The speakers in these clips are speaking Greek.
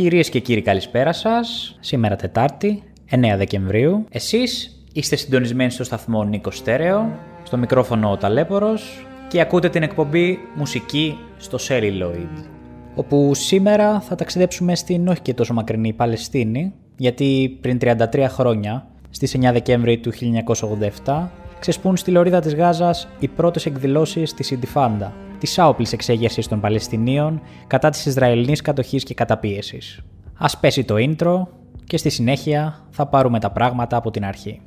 Κυρίες και κύριοι καλησπέρα σας. Σήμερα Τετάρτη, 9 Δεκεμβρίου. Εσείς είστε συντονισμένοι στο σταθμό Νίκος Στέρεο, στο μικρόφωνο ο Ταλέπορος και ακούτε την εκπομπή Μουσική στο Celluloid. Όπου σήμερα θα ταξιδέψουμε στην όχι και τόσο μακρινή Παλαιστίνη, γιατί πριν 33 χρόνια, στις 9 Δεκέμβρη του 1987, ξεσπούν στη λωρίδα της Γάζας οι πρώτες εκδηλώσεις της Ιντιφάντα, της άοπλης εξέγερσης των Παλαιστινίων κατά της Ισραηλινής κατοχής και καταπίεσης. Α πέσει το intro και στη συνέχεια θα πάρουμε τα πράγματα από την αρχή.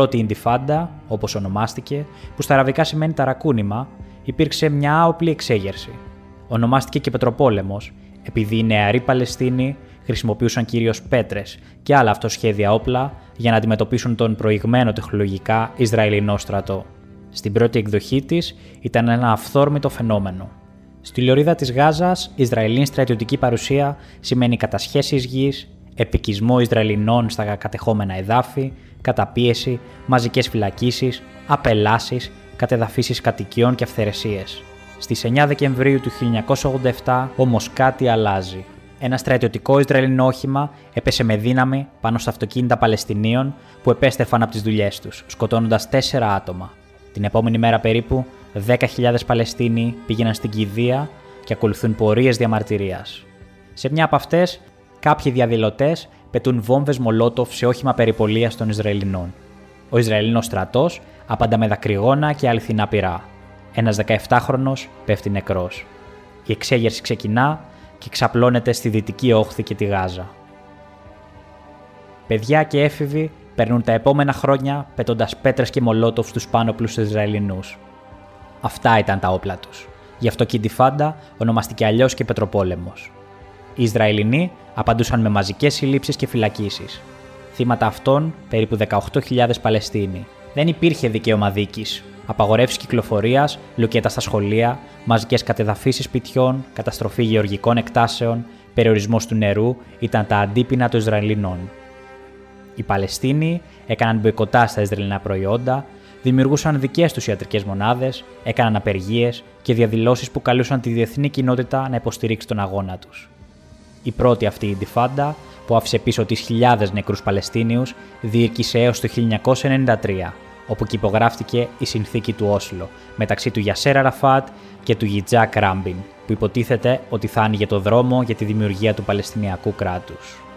Πρώτη Ιντιφάντα, όπως ονομάστηκε, που στα αραβικά σημαίνει ταρακούνημα, υπήρξε μια άοπλη εξέγερση. Ονομάστηκε και Πετροπόλεμος, επειδή οι νεαροί Παλαιστίνοι χρησιμοποιούσαν κυρίως πέτρες και άλλα αυτοσχέδια όπλα για να αντιμετωπίσουν τον προηγμένο τεχνολογικά Ισραηλινό στρατό. Στην πρώτη εκδοχή της ήταν ένα αυθόρμητο φαινόμενο. Στη λωρίδα της Γάζας, Ισραηλινή στρατιωτική παρουσία σημαίνει κατασχέσεις γης, επικισμό Ισραηλινών στα κατεχόμενα εδάφη, καταπίεση, μαζικές φυλακίσεις, απελάσεις, κατεδαφίσεις κατοικιών και αυθαιρεσίες. Στις 9 Δεκεμβρίου του 1987 όμως κάτι αλλάζει. Ένα στρατιωτικό Ισραηλινό όχημα έπεσε με δύναμη πάνω στα αυτοκίνητα Παλαιστινίων που επέστρεφαν από τις δουλειές τους, σκοτώνοντας 4 άτομα. Την επόμενη μέρα περίπου 10.000 Παλαιστίνοι πήγαιναν στην κηδεία και ακολουθούν πορείες διαμαρτυρίας. Σε μια από αυτές κάποιοι διαδηλωτές πετούν βόμβες Μολότοφ σε όχημα περιπολίας των Ισραηλινών. Ο Ισραηλινός στρατός απαντά με δακρυγόνα και αληθινά πυρά. Ένας 17χρονο πέφτει νεκρός. Η εξέγερση ξεκινά και ξαπλώνεται στη δυτική όχθη και τη Γάζα. Παιδιά και έφηβοι περνούν τα επόμενα χρόνια πετώντας πέτρες και μολότοφ στους πάνωπλους Ισραηλινούς. Αυτά ήταν τα όπλα τους. Γι' αυτό και η Ντιφάντα ονομαστηκε αλλιώς και Πετροπόλεμος. Οι Ισραηλινοί απαντούσαν με μαζικές συλλήψεις και φυλακίσεις. Θύματα αυτών περίπου 18.000 Παλαιστίνοι. Δεν υπήρχε δικαίωμα δίκης. Απαγορεύσεις κυκλοφορίας, λουκέτα στα σχολεία, μαζικές κατεδαφίσεις σπιτιών, καταστροφή γεωργικών εκτάσεων, περιορισμός του νερού ήταν τα αντίπεινα των Ισραηλινών. Οι Παλαιστίνοι έκαναν μποϊκοτά στα Ισραηλινά προϊόντα, δημιουργούσαν δικές τους ιατρικές μονάδες, έκαναν απεργίες και διαδηλώσεις που καλούσαν τη διεθνή κοινότητα να υποστηρίξει τον αγώνα τους η πρώτη αυτή η Ιντιφάντα που άφησε πίσω τις χιλιάδες νεκρούς Παλαιστίνιους διήρκησε έως το 1993, όπου και υπογράφτηκε η συνθήκη του Όσλο μεταξύ του Γιασέρα Ραφάτ και του Γιτζάκ Ράμπιν, που υποτίθεται ότι θα άνοιγε το δρόμο για τη δημιουργία του Παλαιστινιακού κράτους.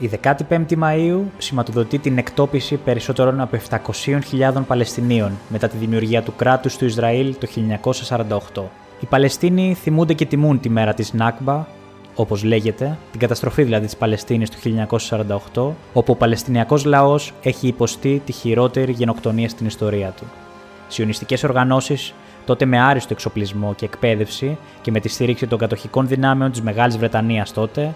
Η 15η Μαΐου σηματοδοτεί την εκτόπιση περισσότερων από 700.000 Παλαιστινίων μετά τη δημιουργία του κράτους του Ισραήλ το 1948. Οι Παλαιστίνοι θυμούνται και τιμούν τη μέρα της Νάκμπα, όπως λέγεται, την καταστροφή δηλαδή της Παλαιστίνης του 1948, όπου ο Παλαιστινιακός λαός έχει υποστεί τη χειρότερη γενοκτονία στην ιστορία του. Σιωνιστικές οργανώσεις τότε με άριστο εξοπλισμό και εκπαίδευση και με τη στήριξη των κατοχικών δυνάμεων της Μεγάλης Βρετανίας τότε,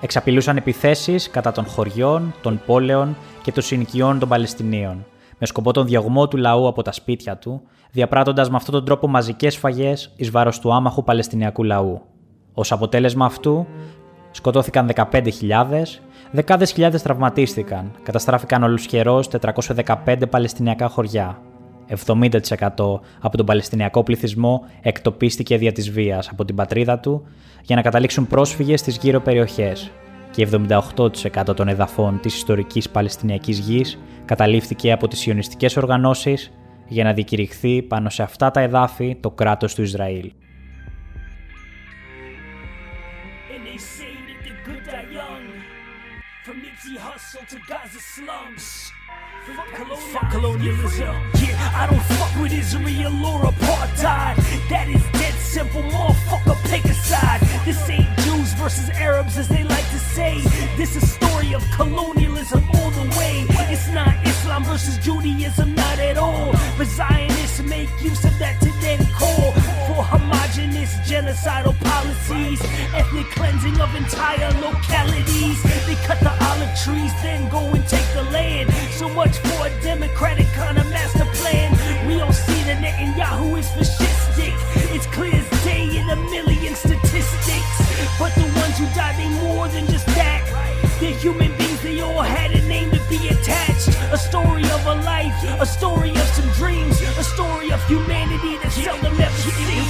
εξαπειλούσαν επιθέσεις κατά των χωριών, των πόλεων και των συνοικιών των Παλαιστινίων, με σκοπό τον διωγμό του λαού από τα σπίτια του, διαπράττοντας με αυτόν τον τρόπο μαζικές σφαγέ εις βάρος του άμαχου Παλαιστινιακού λαού. Ω αποτέλεσμα αυτού, σκοτώθηκαν 15.000, δεκάδες χιλιάδες τραυματίστηκαν, καταστράφηκαν ολουσχερό 415 Παλαιστινιακά χωριά. 70% από τον Παλαιστινιακό πληθυσμό εκτοπίστηκε δια της βίας από την πατρίδα του για να καταλήξουν πρόσφυγες στις γύρω περιοχές και 78% των εδαφών της ιστορικής Παλαιστινιακής γης καταλήφθηκε από τις ιονιστικές οργανώσεις για να δικηρυχθεί πάνω σε αυτά τα εδάφη το κράτος του Ισραήλ. Fuck colonialism. Yeah, I don't fuck with Israel or apartheid. That is dead simple, motherfucker. Pick a side. This ain't Jews versus Arabs, as they like to say. This is story of colonialism all the way. It's not Islam versus Judaism, not at all. But Zionists make use of that to then call for genocidal policies, ethnic cleansing of entire localities. They cut the olive trees, then go and take the land. So much for a democratic kind of master plan. We all see that Netanyahu is fascistic. It's clear as day in a million statistics. But the ones who died, they more than just that. They're human beings, they all had a name to be attached. A story of a life, a story of some dreams, a story of humanity that seldom ever sees.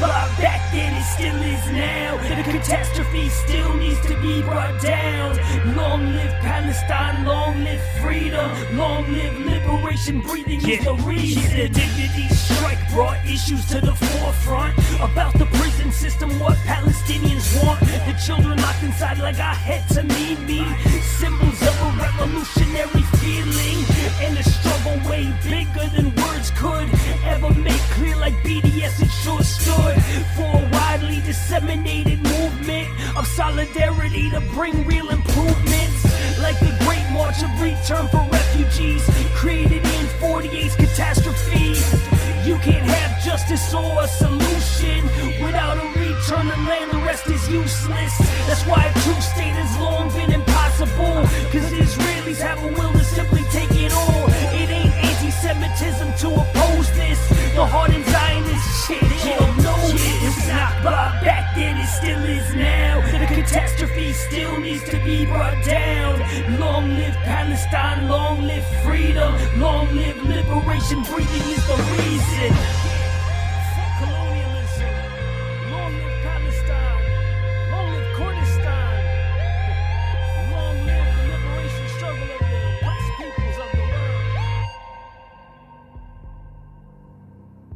Not back then, it still is now. The catastrophe still needs to be brought down. Long live Palestine, long live freedom, long live liberation. Breathing yeah. is the reason. Yeah, the dignity strike brought issues to the forefront about the prison system, what Palestinians want. The children locked inside like I had to meet me. Symbols revolutionary feeling and a struggle way bigger than words could ever make clear like BDS it sure stood for a widely disseminated movement of solidarity to bring real improvements. Like the Great March of Return for Refugees, created in 48's catastrophe. You can't have justice or a solution without a return to land. The rest is useless. That's why a true state has long been. Cause Israelis have a will to simply take it all. It ain't anti Semitism to oppose this. The hardened Zionist shit, you don't know it. It was not brought back then, it still is now. The catastrophe still needs to be brought down. Long live Palestine, long live freedom, long live liberation. Breathing is the reason.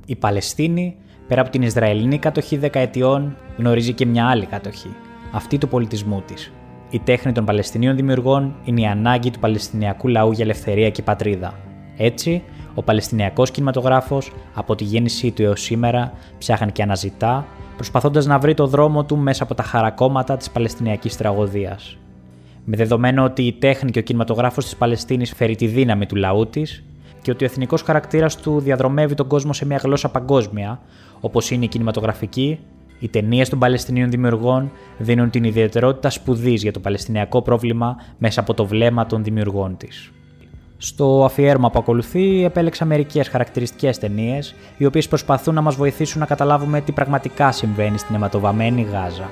Η Παλαιστίνη, πέρα από την Ισραηλινή κατοχή δεκαετιών, γνωρίζει και μια άλλη κατοχή, αυτή του πολιτισμού της. Η τέχνη των Παλαιστινίων δημιουργών είναι η ανάγκη του Παλαιστινιακού λαού για ελευθερία και πατρίδα. Έτσι, ο Παλαιστινιακός κινηματογράφος από τη γέννησή του έως σήμερα ψάχνει και αναζητά, προσπαθώντας να βρει το δρόμο του μέσα από τα χαρακόμματα της Παλαιστινιακής τραγωδίας. Με δεδομένο ότι η τέχνη και ο κινηματογράφος της Παλαιστίνης φέρει τη δύναμη του λαού της και ότι ο εθνικός χαρακτήρας του διαδρομεύει τον κόσμο σε μια γλώσσα παγκόσμια, όπως είναι η κινηματογραφική, οι ταινίες των Παλαιστινίων δημιουργών δίνουν την ιδιαιτερότητα σπουδής για το Παλαιστινιακό πρόβλημα μέσα από το βλέμμα των δημιουργών της. Στο αφιέρωμα που ακολουθεί, επέλεξα μερικές χαρακτηριστικές ταινίες, οι οποίες προσπαθούν να μας βοηθήσουν να καταλάβουμε τι πραγματικά συμβαίνει στην αιματοβαμένη Γάζα.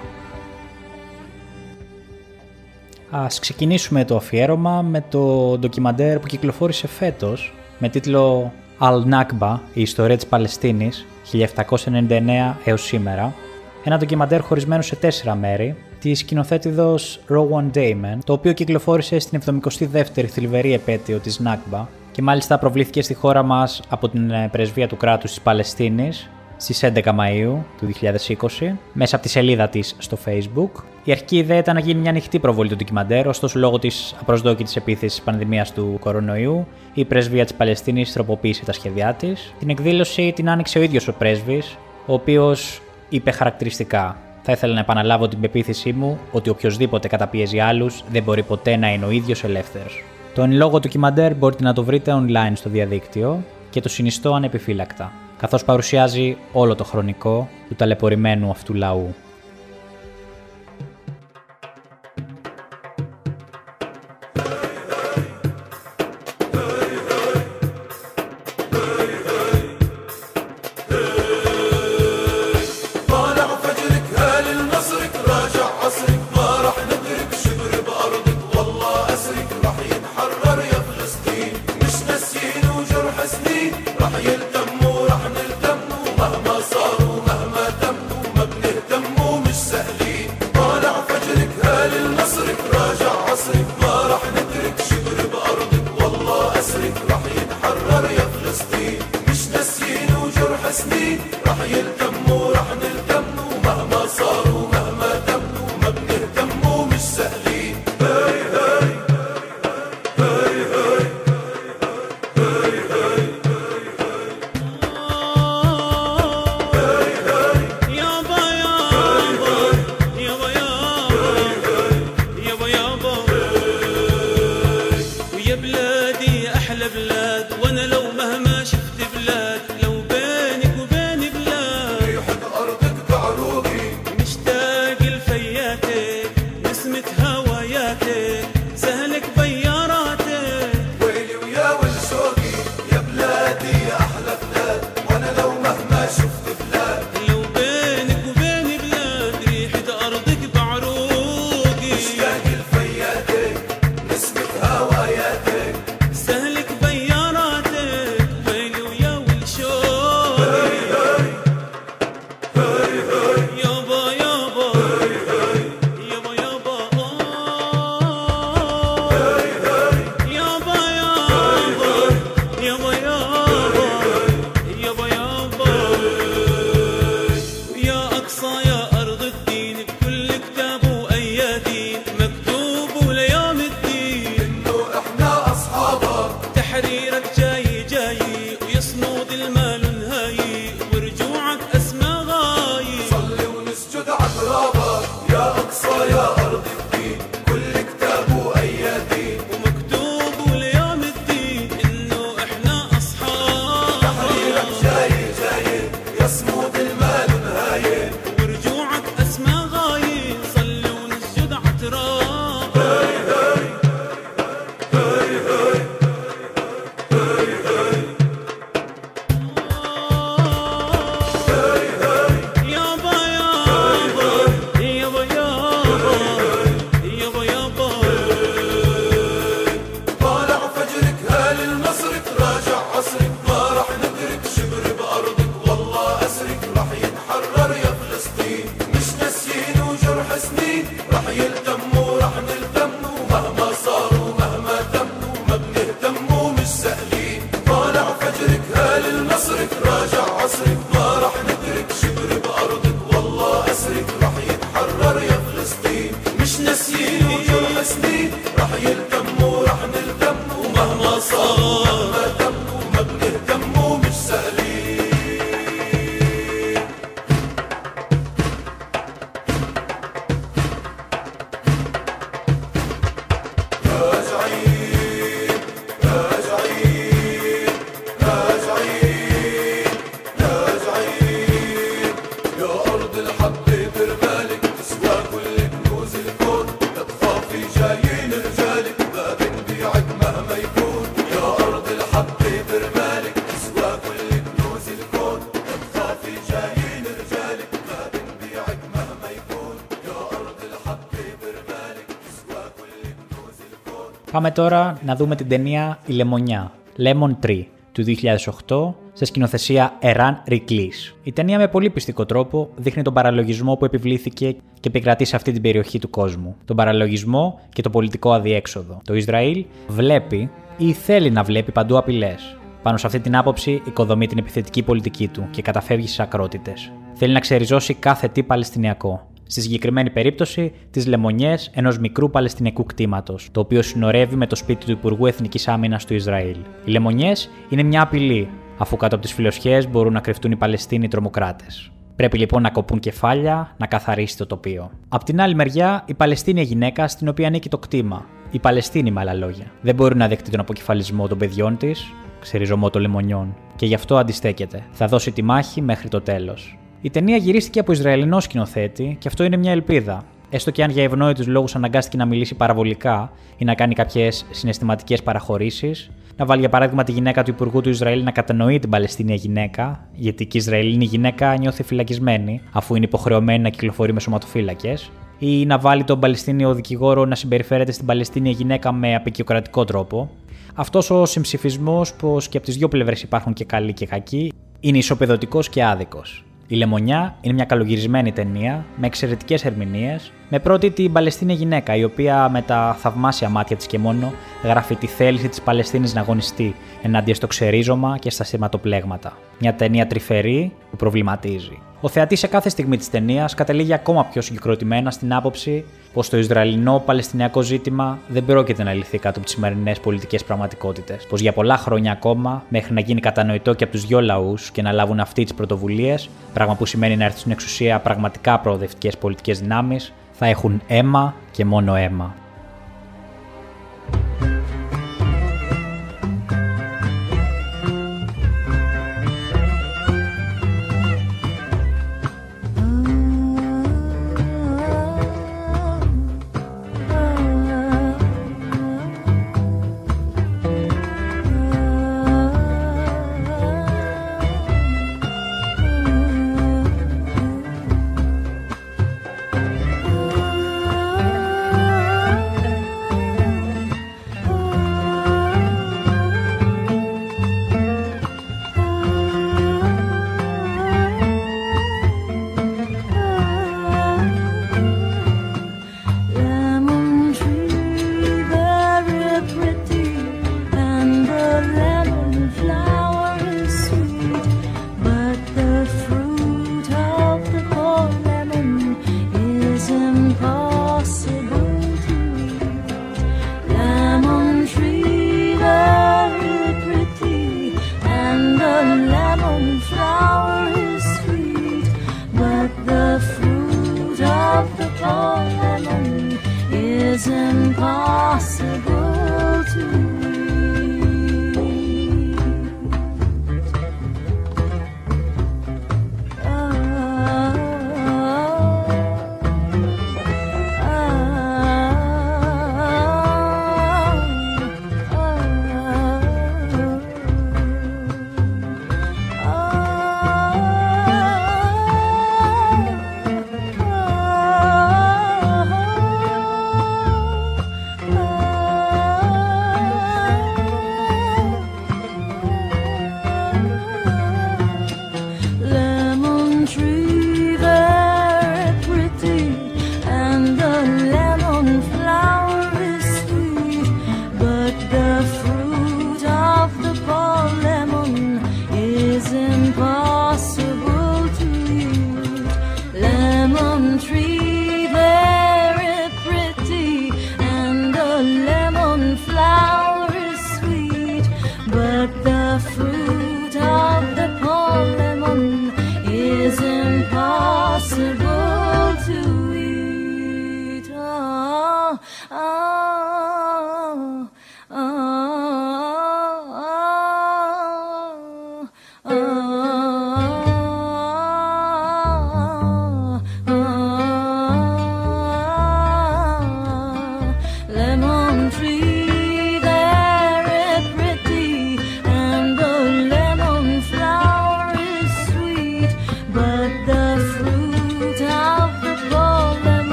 Ας ξεκινήσουμε το αφιέρωμα με το ντοκιμαντέρ που κυκλοφόρησε φέτος με τίτλο Al-Nakba, η ιστορία της Παλαιστίνης, 1799 έως σήμερα. Ένα ντοκιμαντέρ χωρισμένο σε τέσσερα μέρη, της σκηνοθέτηδος Rowan Damon, το οποίο κυκλοφόρησε στην 72η θλιβερή επέτειο της Nakba και μάλιστα προβλήθηκε στη χώρα μας από την ε, πρεσβεία του κράτους της Παλαιστίνης στις 11 Μαΐου του 2020 μέσα από τη σελίδα της στο Facebook. Η αρχική ιδέα ήταν να γίνει μια ανοιχτή προβολή του ντοκιμαντέρ, ωστόσο λόγω της απροσδόκητης επίθεσης της πανδημίας του κορονοϊού, η πρεσβεία της Παλαιστίνης τροποποίησε τα σχέδιά της. Την εκδήλωση την άνοιξε ο ίδιος ο πρέσβης, ο οποίος είπε χαρακτηριστικά θα ήθελα να επαναλάβω την πεποίθησή μου ότι οποιοδήποτε καταπιέζει άλλους δεν μπορεί ποτέ να είναι ο ίδιος ελεύθερος. Το εν λόγω ντοκιμαντέρ μπορείτε να το βρείτε online στο διαδίκτυο και το συνιστώ ανεπιφύλακτα, καθώς παρουσιάζει όλο το χρονικό του ταλαιπωρημένου αυτού λαού. Πάμε τώρα να δούμε την ταινία Η Λεμονιά, Lemon Tree, του 2008, σε σκηνοθεσία Εράν Ρικλής. Η ταινία με πολύ πιστικό τρόπο δείχνει τον παραλογισμό που επιβλήθηκε και επικρατεί σε αυτή την περιοχή του κόσμου. Τον παραλογισμό και το πολιτικό αδιέξοδο. Το Ισραήλ βλέπει ή θέλει να βλέπει παντού απειλές. Πάνω σε αυτή την άποψη οικοδομεί την επιθετική πολιτική του και καταφεύγει στις ακρότητες. Θέλει να ξεριζώσει κάθε τι Παλαιστινιακό. Στη συγκεκριμένη περίπτωση, τις λεμονιές ενός μικρού Παλαιστινιακού κτήματος, το οποίο συνορεύει με το σπίτι του Υπουργού Εθνικής Άμυνας του Ισραήλ. Οι λεμονιές είναι μια απειλή, αφού κάτω από τις φιλοσιέ μπορούν να κρυφτούν οι Παλαιστίνοι τρομοκράτες. Πρέπει λοιπόν να κοπούν κεφάλια, να καθαρίσει το τοπίο. Απ' την άλλη μεριά, η Παλαιστίνια γυναίκα στην οποία ανήκει το κτήμα. Η Παλαιστίνη, με άλλα λόγια. Δεν μπορεί να δεχτεί τον αποκεφαλισμό των παιδιών της, ξεριζωμό των λεμονιών, και γι' αυτό αντιστέκεται. Θα δώσει τη μάχη μέχρι το τέλος. Η ταινία γυρίστηκε από Ισραηλινό σκηνοθέτη και αυτό είναι μια ελπίδα. Έστω και αν για ευνόητους λόγους αναγκάστηκε να μιλήσει παραβολικά ή να κάνει κάποιες συναισθηματικές παραχωρήσεις, να βάλει για παράδειγμα τη γυναίκα του Υπουργού του Ισραήλ να κατανοεί την Παλαιστίνια γυναίκα, γιατί και η Ισραηλινή γυναίκα νιώθει φυλακισμένη, αφού είναι υποχρεωμένη να κυκλοφορεί με σωματοφύλακες, ή να βάλει τον Παλαιστίνιο δικηγόρο να συμπεριφέρεται στην Παλαιστίνια γυναίκα με απεικιοκρατικό τρόπο. Αυτός ο συμψηφισμός, πως και από τις δύο πλευρές υπάρχουν και καλοί και κακοί, είναι ισοπεδωτικός και άδικος. Η Λεμονιά είναι μια καλογυρισμένη ταινία με εξαιρετικές ερμηνείες, με πρώτη την Παλαιστίνια γυναίκα, η οποία με τα θαυμάσια μάτια της και μόνο γράφει τη θέληση της Παλαιστίνης να αγωνιστεί ενάντια στο ξερίζωμα και στα σηματοπλέγματα. Μια ταινία τρυφερή που προβληματίζει. Ο θεατής σε κάθε στιγμή της ταινίας καταλήγει ακόμα πιο συγκεκριτημένα στην άποψη πως το Ισραηλινό-Παλαιστινιακό ζήτημα δεν πρόκειται να λυθεί κάτω από τις σημερινές πολιτικές πραγματικότητες. Πως για πολλά χρόνια ακόμα, μέχρι να γίνει κατανοητό και από τους δυο λαούς και να λάβουν αυτοί τις πρωτοβουλίες, πράγμα που σημαίνει να έρθουν στην εξουσία πραγματικά προοδευτικές πολιτικές δυνάμεις, θα έχουν αίμα και μόνο αίμα.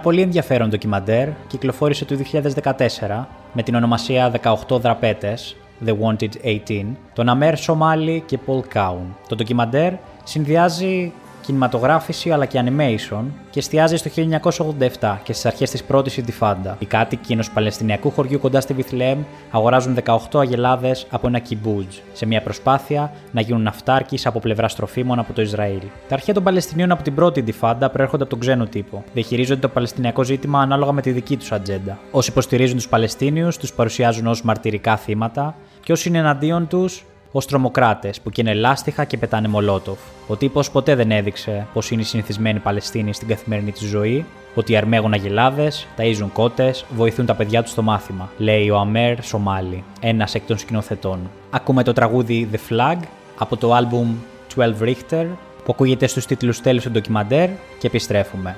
Ένα πολύ ενδιαφέρον ντοκιμαντέρ κυκλοφόρησε το 2014 με την ονομασία 18 δραπέτες, The Wanted 18, τον Αμέρ Σομάλι και Paul Κάουν. Το ντοκιμαντέρ συνδυάζει κινηματογράφηση αλλά και animation και εστιάζει στο 1987 και στις αρχές της πρώτης Ιντιφάντα. Οι κάτοικοι ενός Παλαιστινιακού χωριού κοντά στη Βιθλεέμ αγοράζουν 18 αγελάδες από ένα κιμπούτζ, σε μια προσπάθεια να γίνουν αυτάρκης από πλευρά τροφίμων από το Ισραήλ. Τα αρχαία των Παλαιστινίων από την πρώτη Ιντιφάντα προέρχονται από τον ξένο τύπο. Διαχειρίζονται το Παλαιστινιακό ζήτημα ανάλογα με τη δική τους ατζέντα. Όσοι υποστηρίζουν τους Παλαιστίνιους τους παρουσιάζουν ως μαρτυρικά θύματα και όσοι είναι εναντίον τους ως τρομοκράτες που καίνε λάστιχα και πετάνε μολότοφ. Ο τύπος ποτέ δεν έδειξε πως είναι οι συνηθισμένοι Παλαιστίνοι στην καθημερινή της ζωή, ότι αρμέγουν αγελάδες, ταΐζουν κότες, βοηθούν τα παιδιά τους στο μάθημα, λέει ο Αμέρ Σομάλι, ένας εκ των σκηνοθετών. Ακούμε το τραγούδι The Flag από το άλμπουμ 12 Richter που ακούγεται στους τίτλους τέλους του ντοκιμαντέρ και επιστρέφουμε.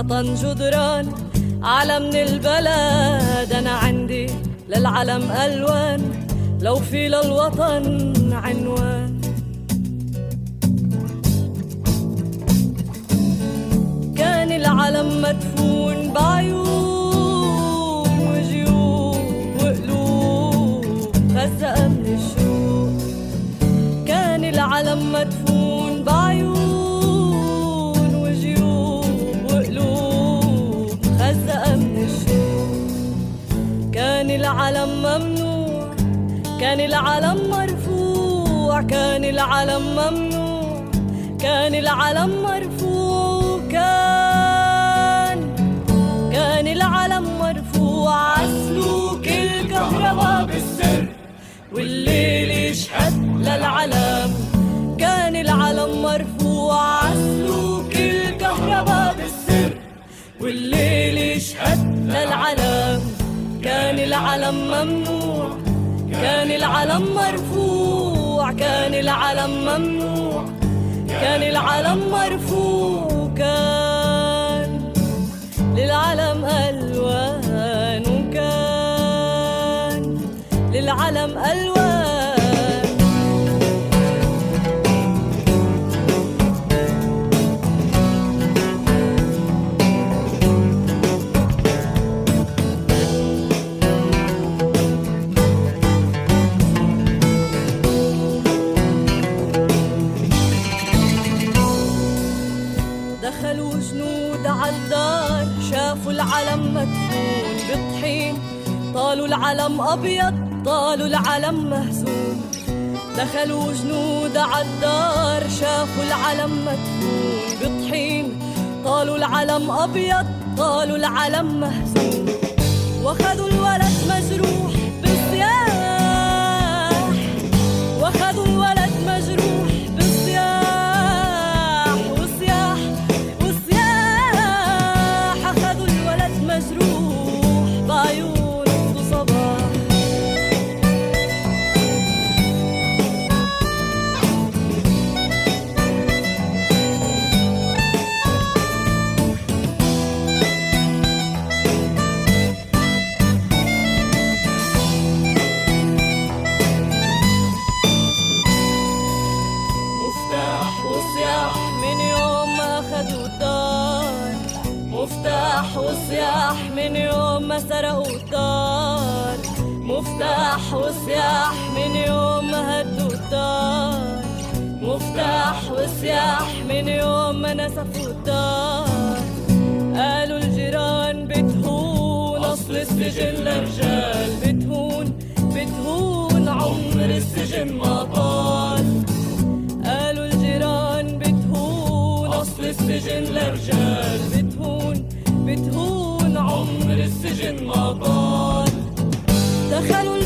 الوطن جدران. أعلى من البلد أنا عندي للعلم ألوان. لو في للوطن عنوان. كان العلم مدفون بعيون وجيوب وقلوب خزقة من الشوق. كان العلم مدفون العلم ممنوع. كان العلم مرفوع كان العلم ممنوع. كان العلم مرفوع كان. كان العلم مرفوع. عسلوك الكهرباء بالسر والليل يشهد للعلم كان العلم مرفوع. عسلوك الكهرباء بالسر والليل يشهد للعلم كان العلم ممنوع كان العلم مرفوع كان العلم ممنوع كان العلم مرفوع كان للعلم ألوان وكان للعلم ألوان العلم أبيض طالوا العلم مهزوم. دخلوا جنود عالدار شافوا العلم مدفون. بطحين طالوا العلم أبيض طالوا العلم مهزوم. وأخذوا الولد مجروح الدار مفتاح وسياح من يوم ما هدوا الدار. مفتاح وسياح من يوم ما نسفوا الدار. قالوا الجيران بتهون أصل السجن لرجال بتهون بتهون عمر السجن ما طال. قالوا الجيران بتهون أصل السجن لرجال بتهون بتهون عمر السجن ما طال. دخلوا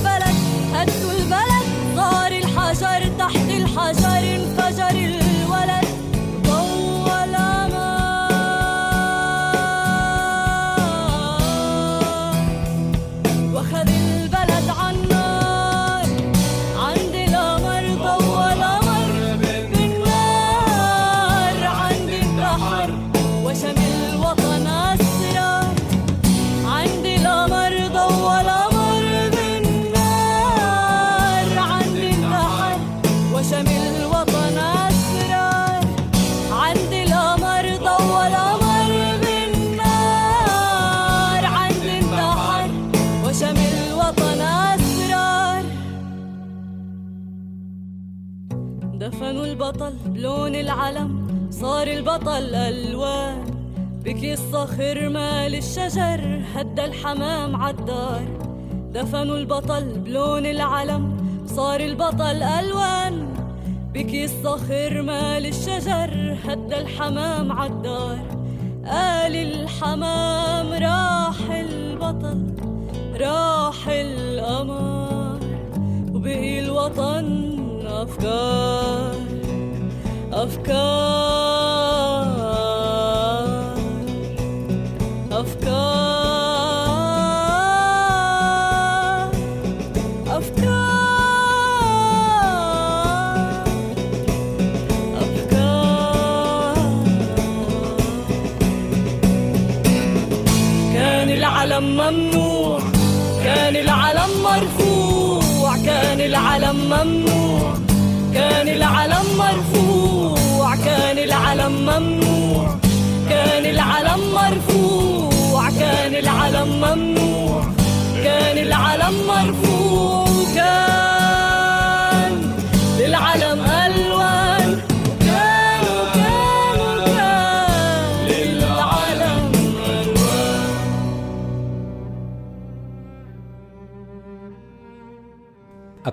صار البطل ألوان بكيس صخر مال الشجر هدى الحمام عالدار. دفنوا البطل بلون العلم صار البطل ألوان. بكيس صخر مال الشجر هدى الحمام عالدار. قال الحمام راح البطل راح القمر وبقي الوطن أفكار. أفكار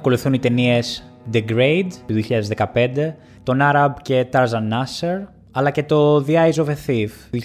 Ακολουθούν οι ταινίες The Grade του 2015, τον Arab και Tarzan Nasser, αλλά και το The Eyes of a Thief του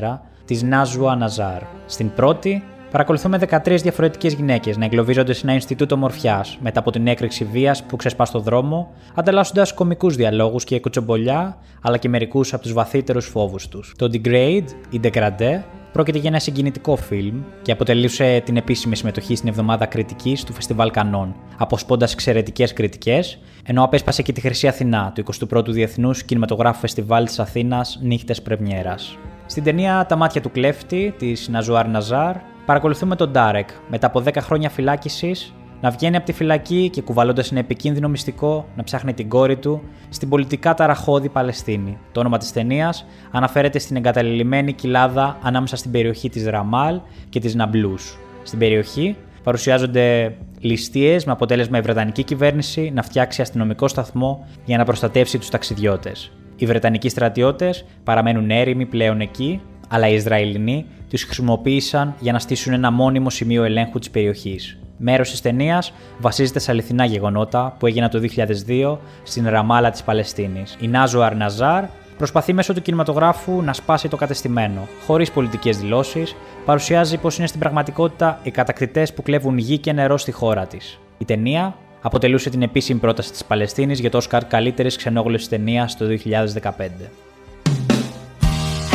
2014 της Nazwa Nazar. Στην πρώτη, παρακολουθούμε 13 διαφορετικές γυναίκες να εγκλωβίζονται σε ένα Ινστιτούτο Μορφιάς μετά από την έκρηξη βίας που ξεσπά στο δρόμο, ανταλλάσσοντας κομικούς διαλόγους και κουτσομπολιά, αλλά και μερικούς από τους βαθύτερους φόβους τους. Το Degrade ή Degradé Πρόκειται για ένα συγκινητικό φιλμ και αποτελούσε την επίσημη συμμετοχή στην εβδομάδα κριτικής του Φεστιβάλ Κανών, αποσπώντας εξαιρετικές κριτικές, ενώ απέσπασε και τη Χρυσή Αθηνά του 21ου Διεθνούς Κινηματογράφου Φεστιβάλ της Αθήνας Νύχτες Πρεμιέρας. Στην ταινία Τα μάτια του κλέφτη της Ναζουάρ Ναζάρ, παρακολουθούμε τον Ντάρεκ μετά από 10 χρόνια φυλάκισης να βγαίνει από τη φυλακή και κουβαλώντας ένα επικίνδυνο μυστικό να ψάχνει την κόρη του στην πολιτικά ταραχώδη Παλαιστίνη. Το όνομα της ταινίας αναφέρεται στην εγκαταλελειμμένη κοιλάδα ανάμεσα στην περιοχή της Ραμάλ και της Ναμπλούς. Στην περιοχή παρουσιάζονται ληστείες με αποτέλεσμα η Βρετανική κυβέρνηση να φτιάξει αστυνομικό σταθμό για να προστατεύσει τους ταξιδιώτες. Οι Βρετανικοί στρατιώτες παραμένουν έρημοι πλέον εκεί, αλλά οι Ισραηλινοί τους χρησιμοποίησαν για να στήσουν ένα μόνιμο σημείο ελέγχου της περιοχής. Μέρο τη ταινία βασίζεται σε αληθινά γεγονότα που έγιναν το 2002 στην Ραμάλα τη Παλαιστίνη. Η Νάζο Αρναζάρ προσπαθεί μέσω του κινηματογράφου να σπάσει το κατεστημένο. Χωρί πολιτικέ δηλώσει, παρουσιάζει πω είναι στην πραγματικότητα οι κατακτητέ που κλέβουν γη και νερό στη χώρα τη. Η ταινία αποτελούσε την επίσημη πρόταση τη Παλαιστίνη για το Όσκαρ καλύτερη ξενόγλωση ταινία το 2015.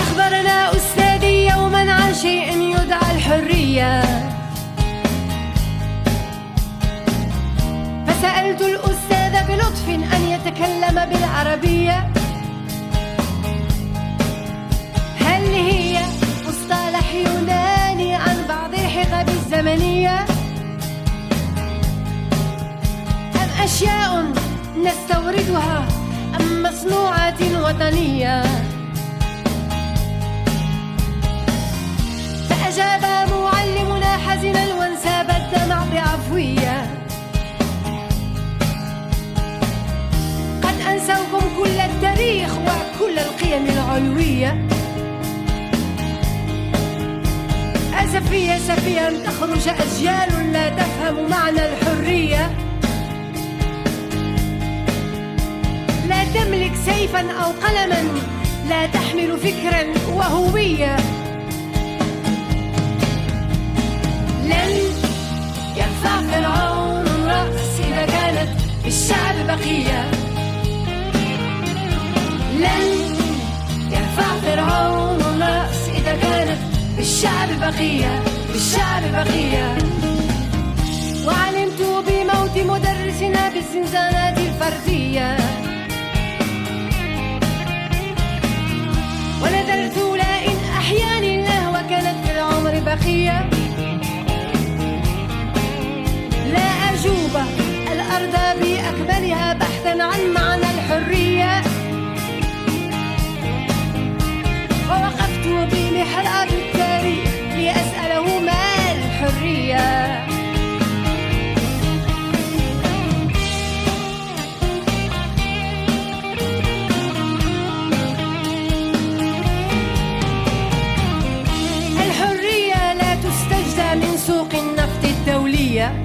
أخبرنا أستاذي يوما عن شيء يدعى الحرية فسألت الأستاذ بلطف أن يتكلم بالعربية. هل هي مصطلح يوناني عن بعض الحقب الزمنية؟ أم أشياء نستوردها أم مصنوعات وطنية؟ فأجاب معلمنا حزنا القيم العلوية. أسفية سفية أن تخرج أجيال لا تفهم معنى الحرية. لا تملك سيفا أو قلما لا تحمل فكرا وهوية. لن يرفع فرعون رأس إذا كانت الشعب بقية. لن يرفع فرعون رأس إذا كانت بالشعب بقية بالشعب بقية. وعلمت بموت مدرسنا بالزنزانات الفردية. ونذرت لئن أحياني الله وكانت في العمر بقية. لا أجوب الأرض بأكملها بحثا عن معنى ووقفت بمحراب التاريخ لأسأله ما الحرية. الحرية لا تستجدى من سوق النفط الدولية.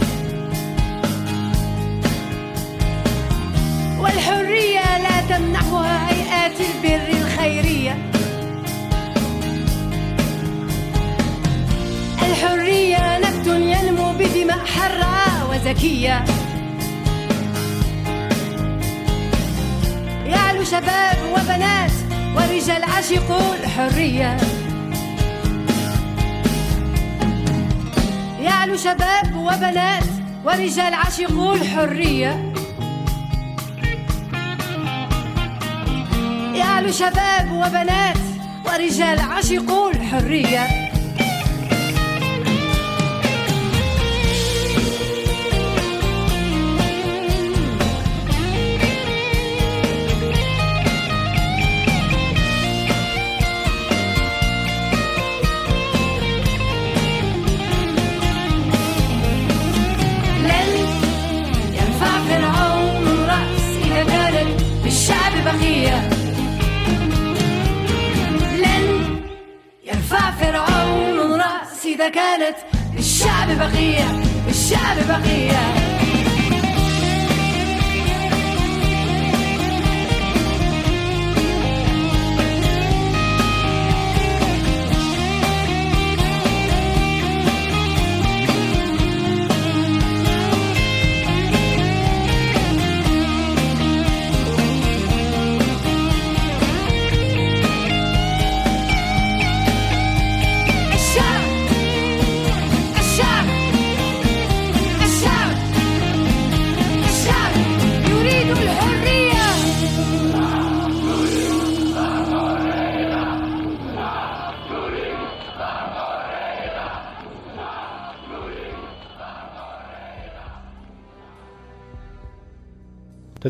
والحرية لا تمنحها هيئات البر حرة وزكية. يعلو شباب وبنات ورجال عاشقوا الحرية. يعلو شباب وبنات ورجال عاشقوا الحرية. يعلو شباب وبنات ورجال عاشقوا الحرية. barrière, échats de barrière.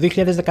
Το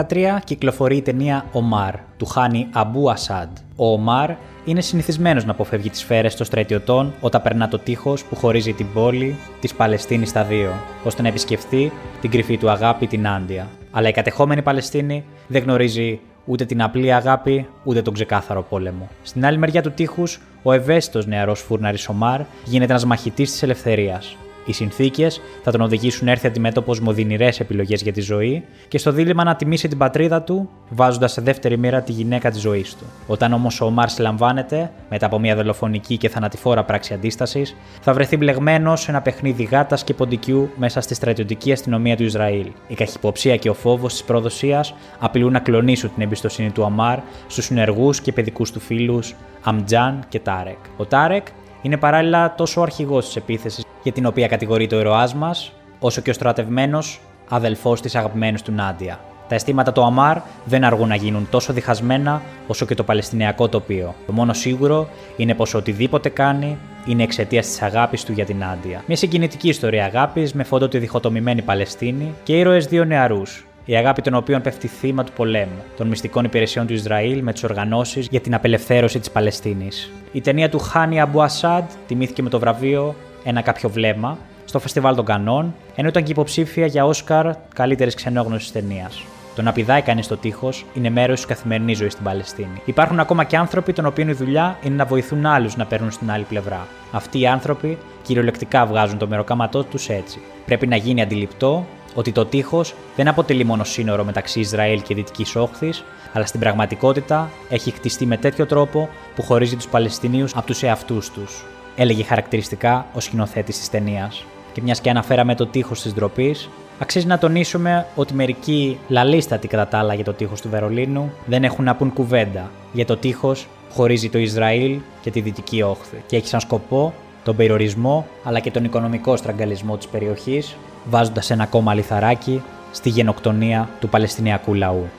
2013 κυκλοφορεί η ταινία Ομάρ του Χάνι Αμπού Ασάντ. Ο Ομάρ είναι συνηθισμένος να αποφεύγει τις σφαίρες των στρατιωτών όταν περνά το τείχος που χωρίζει την πόλη της Παλαιστίνης στα δύο, ώστε να επισκεφθεί την κρυφή του αγάπη την Άντια. Αλλά η κατεχόμενη Παλαιστίνη δεν γνωρίζει ούτε την απλή αγάπη, ούτε τον ξεκάθαρο πόλεμο. Στην άλλη μεριά του τείχους, ο ευαίσθητος νεαρός φούρναρης Ομάρ γίνεται ένας μαχητής της ελευθερίας. Οι συνθήκες θα τον οδηγήσουν να έρθει αντιμέτωπος με οδυνηρές επιλογές για τη ζωή και στο δίλημα να τιμήσει την πατρίδα του, βάζοντας σε δεύτερη μοίρα τη γυναίκα της ζωής του. Όταν όμως ο Ομάρ συλλαμβάνεται, μετά από μια δολοφονική και θανατηφόρα πράξη αντίστασης, θα βρεθεί μπλεγμένος σε ένα παιχνίδι γάτας και ποντικιού μέσα στη στρατιωτική αστυνομία του Ισραήλ. Η καχυποψία και ο φόβος της προδοσίας απειλούν να κλονίσουν την εμπιστοσύνη του Αμάρ στους συνεργούς και παιδικούς του φίλους Αμτζάν και Τάρεκ. Ο Τάρεκ είναι παράλληλα τόσο ο αρχηγός της επίθεσης για την οποία κατηγορείται ο ηρωά μας, όσο και ο στρατευμένος αδελφός της αγαπημένης του Νάντια. Τα αισθήματα του Αμάρ δεν αργούν να γίνουν τόσο διχασμένα όσο και το Παλαιστινιακό τοπίο. Το μόνο σίγουρο είναι πως οτιδήποτε κάνει είναι εξαιτίας της αγάπης του για την Νάντια. Μια συγκινητική ιστορία αγάπης με φόντο τη διχοτομημένη Παλαιστίνη και ήρωες δύο νεαρούς, η αγάπη των οποίων πέφτει θύμα του πολέμου, των μυστικών υπηρεσιών του Ισραήλ με τις οργανώσεις για την απελευθέρωση της Παλαιστίνης. Η ταινία του Χάνι Αμπου Ασάντ τιμήθηκε με το βραβείο Ένα Κάποιο Βλέμμα στο Φεστιβάλ των Κανών, ενώ ήταν και υποψήφια για Όσκαρ καλύτερης ξενόγνωσης ταινίας. Το να πηδάει κανείς στο τείχος είναι μέρος της καθημερινής ζωής στην Παλαιστίνη. Υπάρχουν ακόμα και άνθρωποι των οποίων η δουλειά είναι να βοηθούν άλλους να παίρνουν στην άλλη πλευρά. Αυτοί οι άνθρωποι κυριολεκτικά βγάζουν το μεροκάματό τους έτσι. Πρέπει να γίνει αντιληπτό ότι το τείχος δεν αποτελεί μόνο σύνορο μεταξύ Ισραήλ και Δυτικής Όχθης, αλλά στην πραγματικότητα έχει χτιστεί με τέτοιο τρόπο που χωρίζει τους Παλαιστινίους από τους εαυτούς τους. Έλεγε χαρακτηριστικά ο σκηνοθέτης της ταινίας. Και μιας και αναφέραμε το τείχος της ντροπής, αξίζει να τονίσουμε ότι μερικοί λαλίστατοι κατά τα άλλα για το τείχος του Βερολίνου δεν έχουν να πούν κουβέντα για το τείχος χωρίζει το Ισραήλ και τη Δυτική Όχθη και έχει σαν σκοπό τον περιορισμό αλλά και τον οικονομικό στραγγαλισμό της περιοχής βάζοντας ένα ακόμα λιθαράκι στη γενοκτονία του Παλαιστινιακού λαού.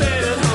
instead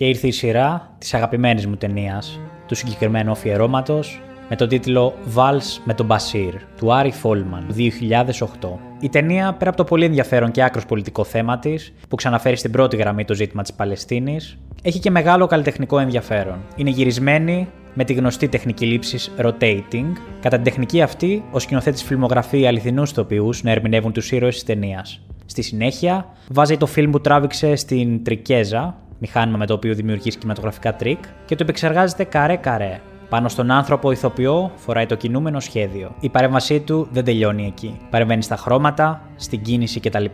Και ήρθε η σειρά της αγαπημένης μου ταινίας, του συγκεκριμένου αφιερώματος με τον τίτλο Vals με τον Μπασίρ, του Άρη Φόλμαν, του 2008. Η ταινία, πέρα από το πολύ ενδιαφέρον και άκρος πολιτικό θέμα της, που ξαναφέρει στην πρώτη γραμμή το ζήτημα της Παλαιστίνης, έχει και μεγάλο καλλιτεχνικό ενδιαφέρον. Είναι γυρισμένη με τη γνωστή τεχνική λήψη rotating. Κατά την τεχνική αυτή, ο σκηνοθέτης φιλμογραφεί αληθινούς ηθοποιού να ερμηνεύουν τους ήρωες της ταινίας. Στη συνέχεια, βάζει το φιλμ που τράβηξε στην Τρικέζα, μηχάνημα με το οποίο δημιουργείς κινηματογραφικά τρικ, και το επεξεργάζεται καρέ-καρέ. Πάνω στον άνθρωπο ηθοποιό φοράει το κινούμενο σχέδιο. Η παρέμβασή του δεν τελειώνει εκεί. Παρεμβαίνει στα χρώματα, στην κίνηση κτλ.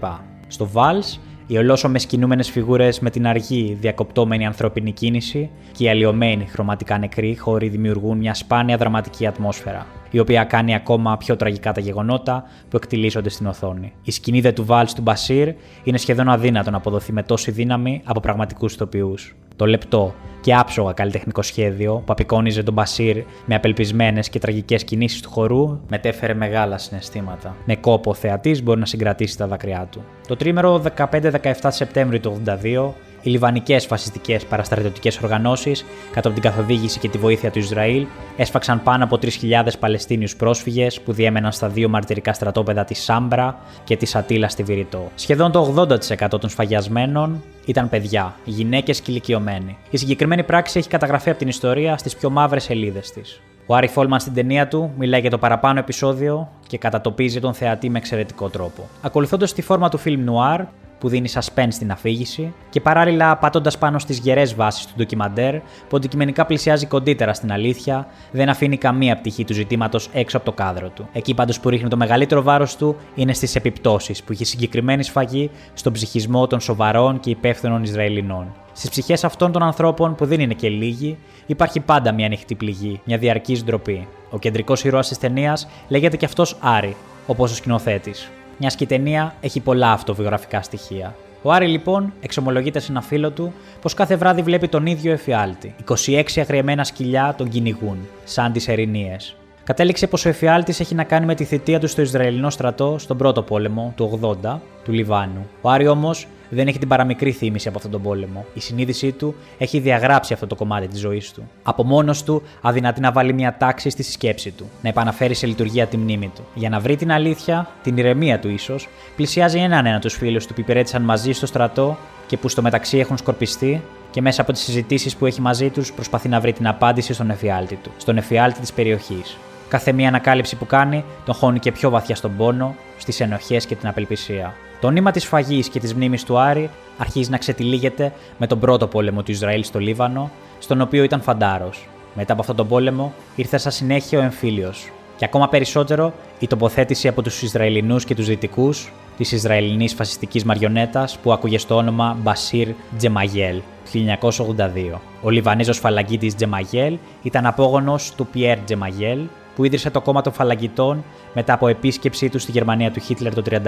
Στο Βαλς Οι ολόσωμες κινούμενες φιγούρες με την αργή διακοπτόμενη ανθρώπινη κίνηση και οι αλλοιωμένοι χρωματικά νεκροί χώροι δημιουργούν μια σπάνια δραματική ατμόσφαιρα, η οποία κάνει ακόμα πιο τραγικά τα γεγονότα που εκτυλίσσονται στην οθόνη. Η σκηνή δε του Βαλς του Μπασίρ είναι σχεδόν αδύνατο να αποδοθεί με τόση δύναμη από πραγματικούς ηθοποιούς. Το λεπτό και άψογα καλλιτεχνικό σχέδιο που απεικόνιζε τον Μπασίρ με απελπισμένες και τραγικές κινήσεις του χορού μετέφερε μεγάλα συναισθήματα. Με κόπο ο θεατής μπορεί να συγκρατήσει τα δάκρυά του. Το τρίμερο 15-17 Σεπτέμβρη του 82 οι Λιβανικές φασιστικές παραστρατιωτικές οργανώσεις, κατά από την καθοδήγηση και τη βοήθεια του Ισραήλ, έσφαξαν πάνω από 3.000 Παλαιστίνιους πρόσφυγες που διέμεναν στα δύο μαρτυρικά στρατόπεδα της Σάμπρα και της Ατήλα στη Βηρητό. Σχεδόν το 80% των σφαγιασμένων ήταν παιδιά, γυναίκες και ηλικιωμένοι. Η συγκεκριμένη πράξη έχει καταγραφεί από την ιστορία στις πιο μαύρες σελίδες της. Ο Άρη Φόλμαν στην ταινία του μιλάει για το παραπάνω επεισόδιο και κατατοπίζει τον θεατή με εξαιρετικό τρόπο. Ακολουθώντας τη φόρμα του φιλμ νουάρ, που δίνει suspense στην αφήγηση και παράλληλα πατώντας πάνω στις γερές βάσεις του ντοκιμαντέρ που αντικειμενικά πλησιάζει κοντύτερα στην αλήθεια, δεν αφήνει καμία πτυχή του ζητήματος έξω από το κάδρο του. Εκεί πάντως που ρίχνει το μεγαλύτερο βάρος του είναι στις επιπτώσεις που έχει συγκεκριμένη σφαγή στον ψυχισμό των σοβαρών και υπεύθυνων Ισραηλινών. Στις ψυχές αυτών των ανθρώπων, που δεν είναι και λίγοι, υπάρχει πάντα μια ανοιχτή πληγή, μια διαρκή ντροπή. Ο κεντρικός ήρωας της ταινίας λέγεται και αυτός Άρη, όπως ο σκηνοθέτης μιας και η ταινία έχει πολλά αυτοβιογραφικά στοιχεία. Ο Άρη λοιπόν εξομολογείται σε ένα φίλο του πως κάθε βράδυ βλέπει τον ίδιο εφιάλτη. 26 αγριεμένα σκυλιά τον κυνηγούν, σαν τις ερηνίες. Κατέληξε πως ο εφιάλτης έχει να κάνει με τη θητεία του στο Ισραηλινό στρατό στον πρώτο πόλεμο του 80 του Λιβάνου. Ο Άρη όμως δεν έχει την παραμικρή θύμηση από αυτόν τον πόλεμο. Η συνείδησή του έχει διαγράψει αυτό το κομμάτι της ζωής του. Από μόνος του αδυνατεί να βάλει μια τάξη στη σκέψη του, να επαναφέρει σε λειτουργία τη μνήμη του. Για να βρει την αλήθεια, την ηρεμία του ίσως, πλησιάζει έναν ένα τους φίλους του που υπηρέτησαν μαζί στο στρατό και που στο μεταξύ έχουν σκορπιστεί και μέσα από τις συζητήσεις που έχει μαζί τους προσπαθεί να βρει την απάντηση στον εφιάλτη του, στον εφιάλτη της περιοχής. Κάθε μία ανακάλυψη που κάνει τον χώνει και πιο βαθιά στον πόνο, στις ενοχές και την απελπισία. Το νήμα της φαγής και της μνήμης του Άρη αρχίζει να ξετυλίγεται με τον πρώτο πόλεμο του Ισραήλ στο Λίβανο, στον οποίο ήταν φαντάρος. Μετά από αυτόν τον πόλεμο ήρθε σαν συνέχεια ο εμφύλιος. Και ακόμα περισσότερο η τοποθέτηση από τους Ισραηλινούς και τους Δυτικούς της Ισραηλινής φασιστικής μαριονέτας που άκουγε στο όνομα Μπασίρ Τζεμαγέλ του 1982. Ο Λιβανέζος φαλαγγίτη Τζεμαγέλ ήταν απόγονος του Πιέρ Τζεμαγέλ που ίδρυσε το κόμμα των φαλαγγιτών μετά από επίσκεψή του στη Γερμανία του Χίτλερ το 1936.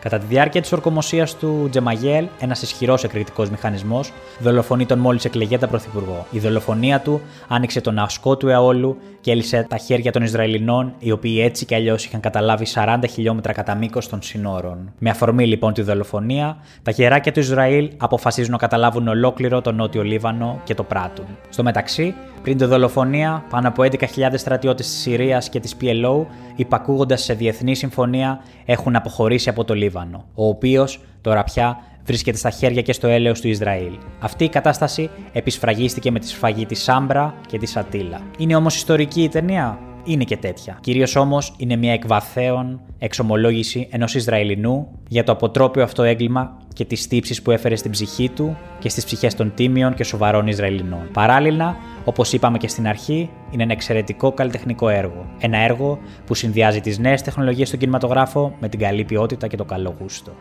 Κατά τη διάρκεια της ορκομοσίας του Τζεμαγέλ, ένας ισχυρός εκρηκτικός μηχανισμός δολοφονεί τον μόλις εκλεγέντα πρωθυπουργό. Η δολοφονία του άνοιξε τον ασκό του αιώλου και έλυσε τα χέρια των Ισραηλινών, οι οποίοι έτσι κι αλλιώς είχαν καταλάβει 40 χιλιόμετρα κατά μήκος των συνόρων. Με αφορμή λοιπόν τη δολοφονία, τα γεράκια του Ισραήλ αποφασίζουν να καταλάβουν ολόκληρο τον νότιο Λίβανο και το πράττουν. Στο μεταξύ, πριν τη δολοφονία, πάνω από 11.000 στρατιώτες της Συρίας και της PLO, υπακούγοντα σε διεθνή συμφωνία, έχουν αποχωρήσει από το Λίβανο, ο οποίος τώρα πια βρίσκεται στα χέρια και στο έλεος του Ισραήλ. Αυτή η κατάσταση επισφραγίστηκε με τη σφαγή της Σάμπρα και της Ατήλα. Είναι όμως ιστορική η ταινία; Είναι και τέτοια. Κυρίως όμως είναι μια εκβαθέων εξομολόγηση ενός Ισραηλινού για το αποτρόπιο αυτό έγκλημα και τις τύψεις που έφερε στην ψυχή του και στις ψυχές των τίμιων και σοβαρών Ισραηλινών. Παράλληλα, όπως είπαμε και στην αρχή, είναι ένα εξαιρετικό καλλιτεχνικό έργο. Ένα έργο που συνδυάζει τις νέες τεχνολογίες στον κινηματογράφο με την καλή ποιότητα και το καλό γούστο.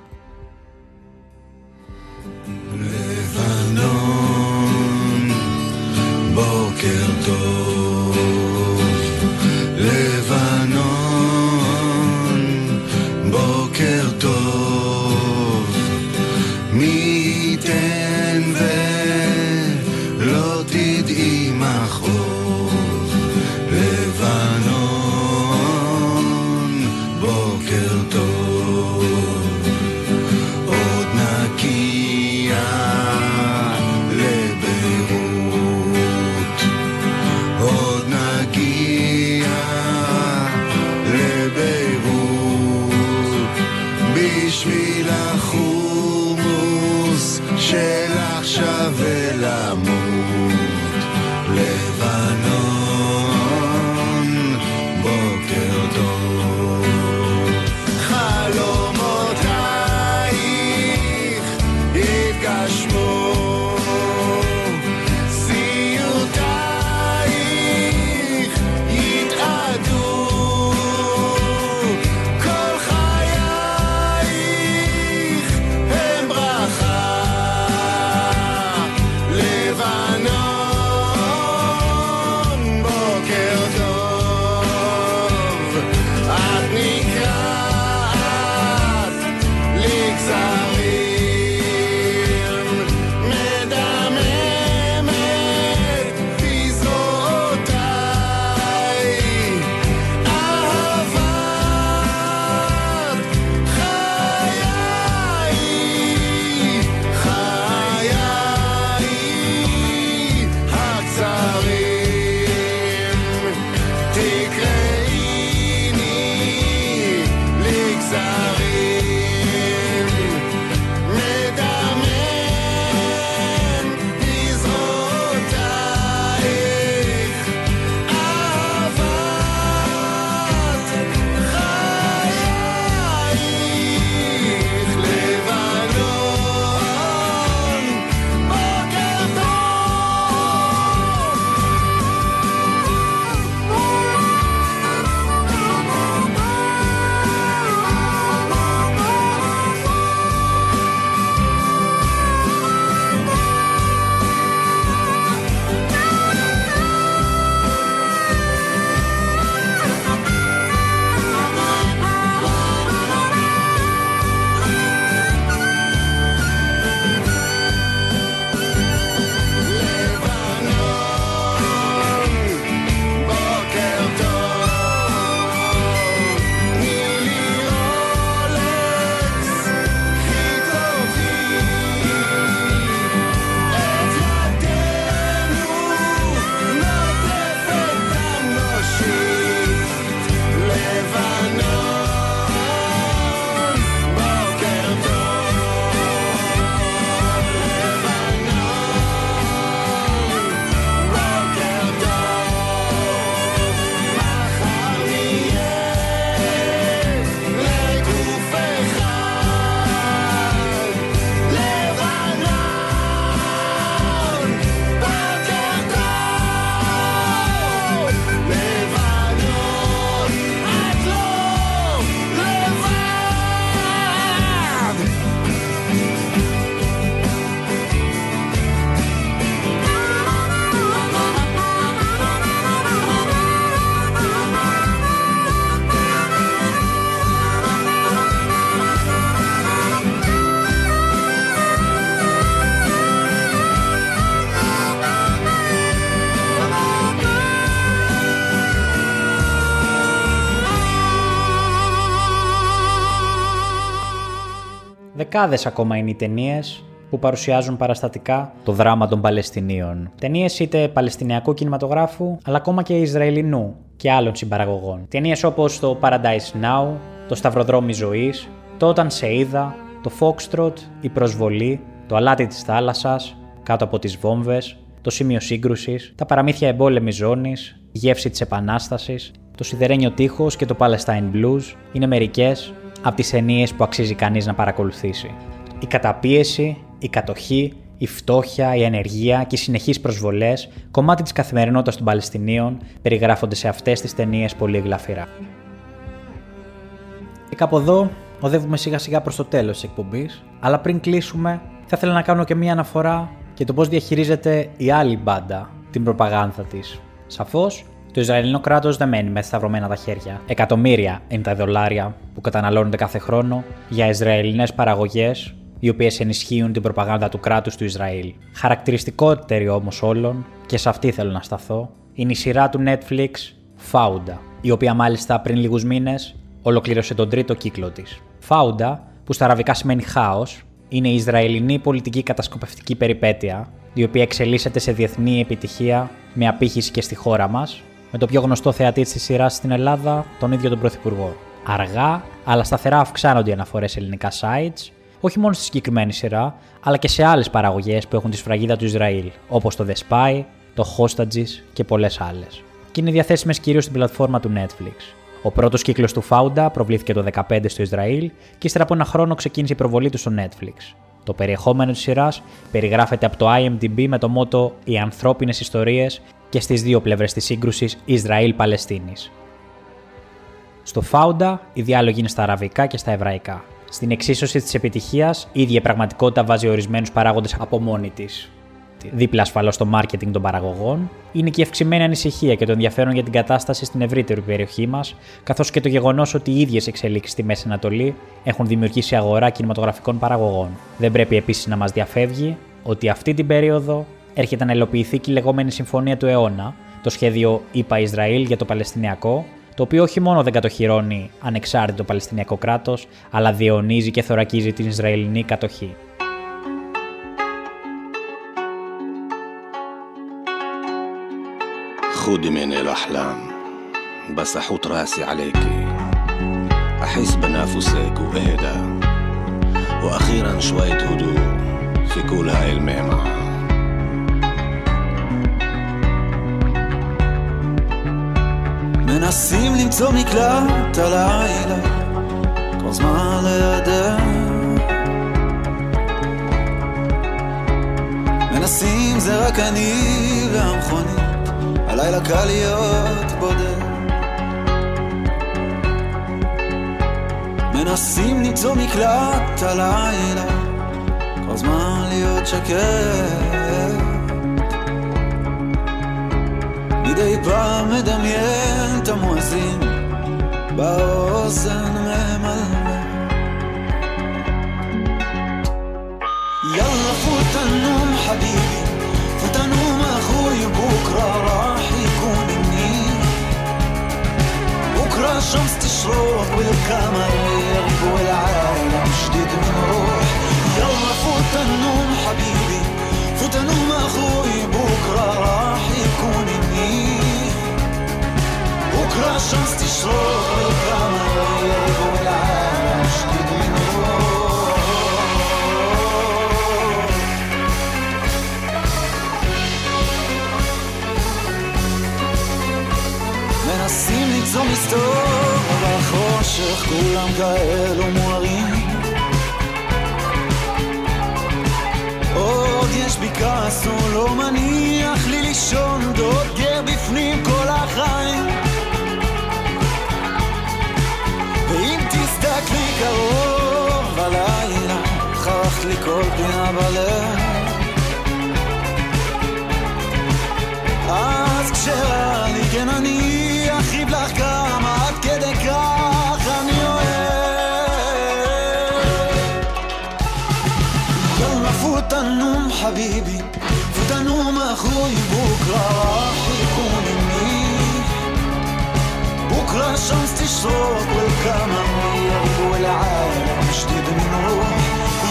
Δεκάδες ακόμα είναι οι ταινίες που παρουσιάζουν παραστατικά το δράμα των Παλαιστινίων. Ταινίες είτε Παλαιστινιακού κινηματογράφου, αλλά ακόμα και Ισραηλινού και άλλων συμπαραγωγών. Ταινίες όπως το Paradise Now, το Σταυροδρόμι Ζωής, το Όταν σε είδα, το Foxtrot, η Προσβολή, το Αλάτι της Θάλασσας, Κάτω από τις Βόμβες, το Σημείο Σύγκρουσης, τα Παραμύθια Εμπόλεμη Ζώνης, η Γεύση της Επανάστασης, το Σιδερένιο Τείχος και το Palestine Blues είναι μερικές από τις ταινίε που αξίζει κανείς να παρακολουθήσει. Η καταπίεση, η κατοχή, η φτώχεια, η ανεργία και οι συνεχείς προσβολές, κομμάτι της καθημερινότητας των Παλαιστινίων, περιγράφονται σε αυτές τις ταινίες πολύ γλαφυρά. Και κάπου εδώ οδεύουμε σιγά σιγά προς το τέλος της εκπομπής, αλλά πριν κλείσουμε θα ήθελα να κάνω και μία αναφορά για το πώς διαχειρίζεται η άλλη μπάντα την προπαγάνδα της. Σαφώς, το Ισραηλινό κράτος δεν μένει με σταυρωμένα τα χέρια. Εκατομμύρια είναι τα δολάρια που καταναλώνονται κάθε χρόνο για Ισραηλινές παραγωγές, οι οποίες ενισχύουν την προπαγάνδα του κράτους του Ισραήλ. Χαρακτηριστικότερη όμως όλων, και σε αυτή θέλω να σταθώ, είναι η σειρά του Netflix Fauda, η οποία μάλιστα πριν λίγους μήνες ολοκλήρωσε τον τρίτο κύκλο της. Fauda, που στα αραβικά σημαίνει χάος, είναι η Ισραηλινή πολιτική κατασκοπευτική περιπέτεια, η οποία εξελίσσεται σε διεθνή επιτυχία με απήχηση και στη χώρα μας, με το πιο γνωστό θεατή της σειράς στην Ελλάδα, τον ίδιο τον Πρωθυπουργό. Αργά, αλλά σταθερά αυξάνονται οι αναφορές σε ελληνικά sites, όχι μόνο στη συγκεκριμένη σειρά, αλλά και σε άλλες παραγωγές που έχουν τη σφραγίδα του Ισραήλ, όπως το The Spy, το Hostages και πολλές άλλες. Και είναι διαθέσιμες κυρίως στην πλατφόρμα του Netflix. Ο πρώτος κύκλος του Fauda προβλήθηκε το 2015 στο Ισραήλ και ύστερα από ένα χρόνο ξεκίνησε η προβολή του στο Netflix. Το περιεχόμενο της σειράς περιγράφεται από το IMDb με το μότο Οι ανθρώπινες ιστορίες και στις δύο πλευρές της σύγκρουσης Ισραήλ-Παλαιστίνης. Στο Fauda, οι διάλογοι είναι στα αραβικά και στα εβραϊκά. Στην εξίσωση της επιτυχίας, η ίδια η πραγματικότητα βάζει ορισμένους παράγοντες από μόνη της. Δίπλα ασφαλώς στο marketing των παραγωγών, είναι και η αυξημένη ανησυχία και το ενδιαφέρον για την κατάσταση στην ευρύτερη περιοχή μας, καθώς και το γεγονός ότι οι ίδιες εξελίξεις στη Μέση Ανατολή έχουν δημιουργήσει αγορά κινηματογραφικών παραγωγών. Δεν πρέπει επίσης να μας διαφεύγει ότι αυτή την περίοδο έρχεται να υλοποιηθεί και η λεγόμενη Συμφωνία του αιώνα, το σχέδιο ΙΠΑ Ισραήλ για το Παλαιστινιακό, το οποίο όχι μόνο δεν κατοχυρώνει ανεξάρτητο Παλαιστινιακό κράτο, αλλά διαιωνίζει και θωρακίζει την Ισραηλινή κατοχή. خدي مني الأحلام بس أحط راسي عليكي أحس بنفسك وأهدى وأخيرا شوية هدوء في كل هاي المهمة מנסים למצוא מקלט הלילה, כל זמן לידך. מנסים זה רק אני והמכונית, הלילה קל להיות בודד. מנסים למצוא מקלט הלילה, כל זמן להיות שקט. מדי פעם מדמיין لازم باوصل مهما يلا فوت النوم حبيبي. فوت النوم أخوي بكرة راح يكون منين بكرة الشمس تشرق والقمر يغيب والعالم جديد من روح. يلا فوت النوم حبيبي. فوت النوم أخوي بكرة راح כל השאנס תשרור כמה יבוא אליי שתיד מנור מנסים ליצור מסתור אבל החושך כולם כאלו מוארים. עוד יש בי כעס הוא לא מניח לי לישון דוגר בפנים כל החיים. עצמי קרוב הלילה, חרך לי כל פינה בלב. אז כשרע לי, כן אני אחיב לך גם עד כדי כך אני אוהב. יאללה פוטנום חביבי, פוטנום אחוי בוקרה, חיקונים بكرة الشمس تشرق والقمر والأرض والعالم جديد نروح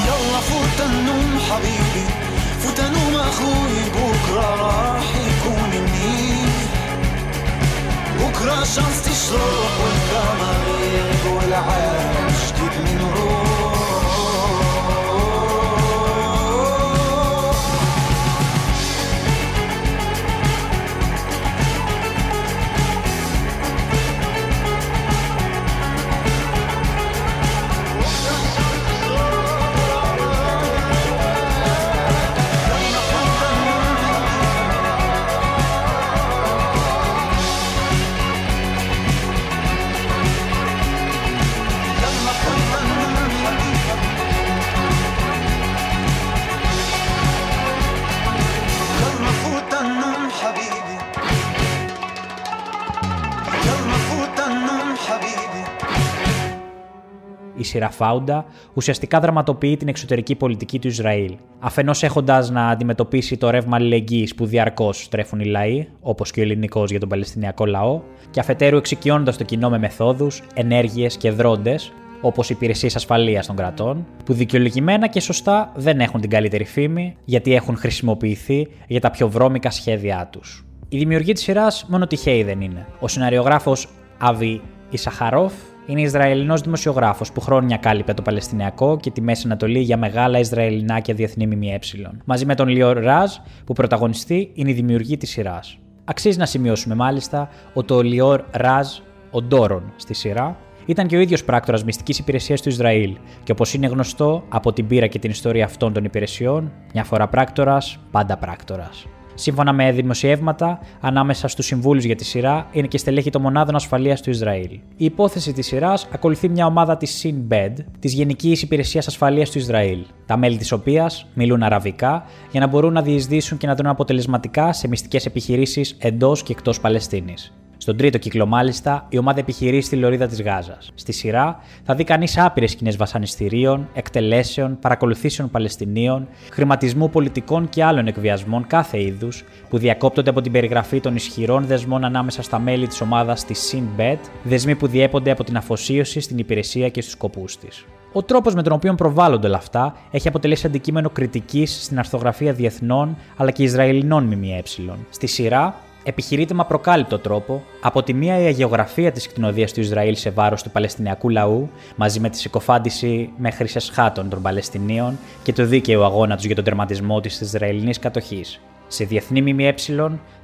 يلا فوت النوم حبيبي فوت النوم أخوي بكرة راح يكون منيح. بكرة تشرق والعالم جديد نروح σειρά Φάουντα ουσιαστικά δραματοποιεί την εξωτερική πολιτική του Ισραήλ. Αφενός έχοντας να αντιμετωπίσει το ρεύμα αλληλεγγύης που διαρκώς τρέφουν οι λαοί, όπως και ο ελληνικός για τον Παλαιστινιακό λαό, και αφετέρου εξοικειώνοντας το κοινό με μεθόδους, ενέργειες και δρόντες, όπως οι υπηρεσίες ασφαλείας των κρατών, που δικαιολογημένα και σωστά δεν έχουν την καλύτερη φήμη, γιατί έχουν χρησιμοποιηθεί για τα πιο βρώμικα σχέδιά τους. Η δημιουργή της σειράς μόνο τυχαίοι δεν είναι. Ο σεναριογράφος Αβι Ισαχαρόφ είναι Ισραηλινός δημοσιογράφος που χρόνια κάλυπε το Παλαιστινιακό και τη Μέση Ανατολή για μεγάλα Ισραηλινά και διεθνή ΜΜΕ. Μαζί με τον Λιόρ Ραζ, που πρωταγωνιστεί, είναι η δημιουργή της σειράς. Αξίζει να σημειώσουμε μάλιστα ότι ο Λιόρ Ραζ, ο Ντόρον στη σειρά, ήταν και ο ίδιος πράκτορας μυστικής υπηρεσίας του Ισραήλ και όπως είναι γνωστό από την πείρα και την ιστορία αυτών των υπηρεσιών, μια φορά πράκτορας, πάντα πράκτορας. Σύμφωνα με δημοσιεύματα, ανάμεσα στους συμβούλους για τη σειρά είναι και στελέχη των μονάδων ασφαλείας του Ισραήλ. Η υπόθεση της σειράς ακολουθεί μια ομάδα της Sinbad, της Γενικής Υπηρεσίας Ασφαλείας του Ισραήλ, τα μέλη της οποίας μιλούν αραβικά για να μπορούν να διεισδύσουν και να δρουν αποτελεσματικά σε μυστικές επιχειρήσεις εντός και εκτός Παλαιστίνης. Στον τρίτο κύκλο, μάλιστα, η ομάδα επιχειρεί στη λωρίδα της Γάζας. Στη σειρά θα δει κανείς άπειρες σκηνές βασανιστήριων, εκτελέσεων, παρακολουθήσεων Παλαιστινίων, χρηματισμού πολιτικών και άλλων εκβιασμών κάθε είδους που διακόπτονται από την περιγραφή των ισχυρών δεσμών ανάμεσα στα μέλη της ομάδας της Sinbad, δεσμοί που διέπονται από την αφοσίωση στην υπηρεσία και στους σκοπούς της. Ο τρόπος με τον οποίο προβάλλονται όλα αυτά έχει αποτελέσει αντικείμενο κριτικής στην αρθογραφία διεθνών αλλά και Ισραηλινών ΜΜΕ. Στη σειρά, επιχειρείται με απροκάλυπτο τρόπο από τη μία η αγεωγραφία της κτηνοδίας του Ισραήλ σε βάρος του Παλαιστινιακού λαού, μαζί με τη συκοφάντηση μέχρι εσχάτων των Παλαιστινίων και το δίκαιο αγώνα τους για τον τερματισμό της Ισραηλινής κατοχής. Σε διεθνή ΜΜΕ,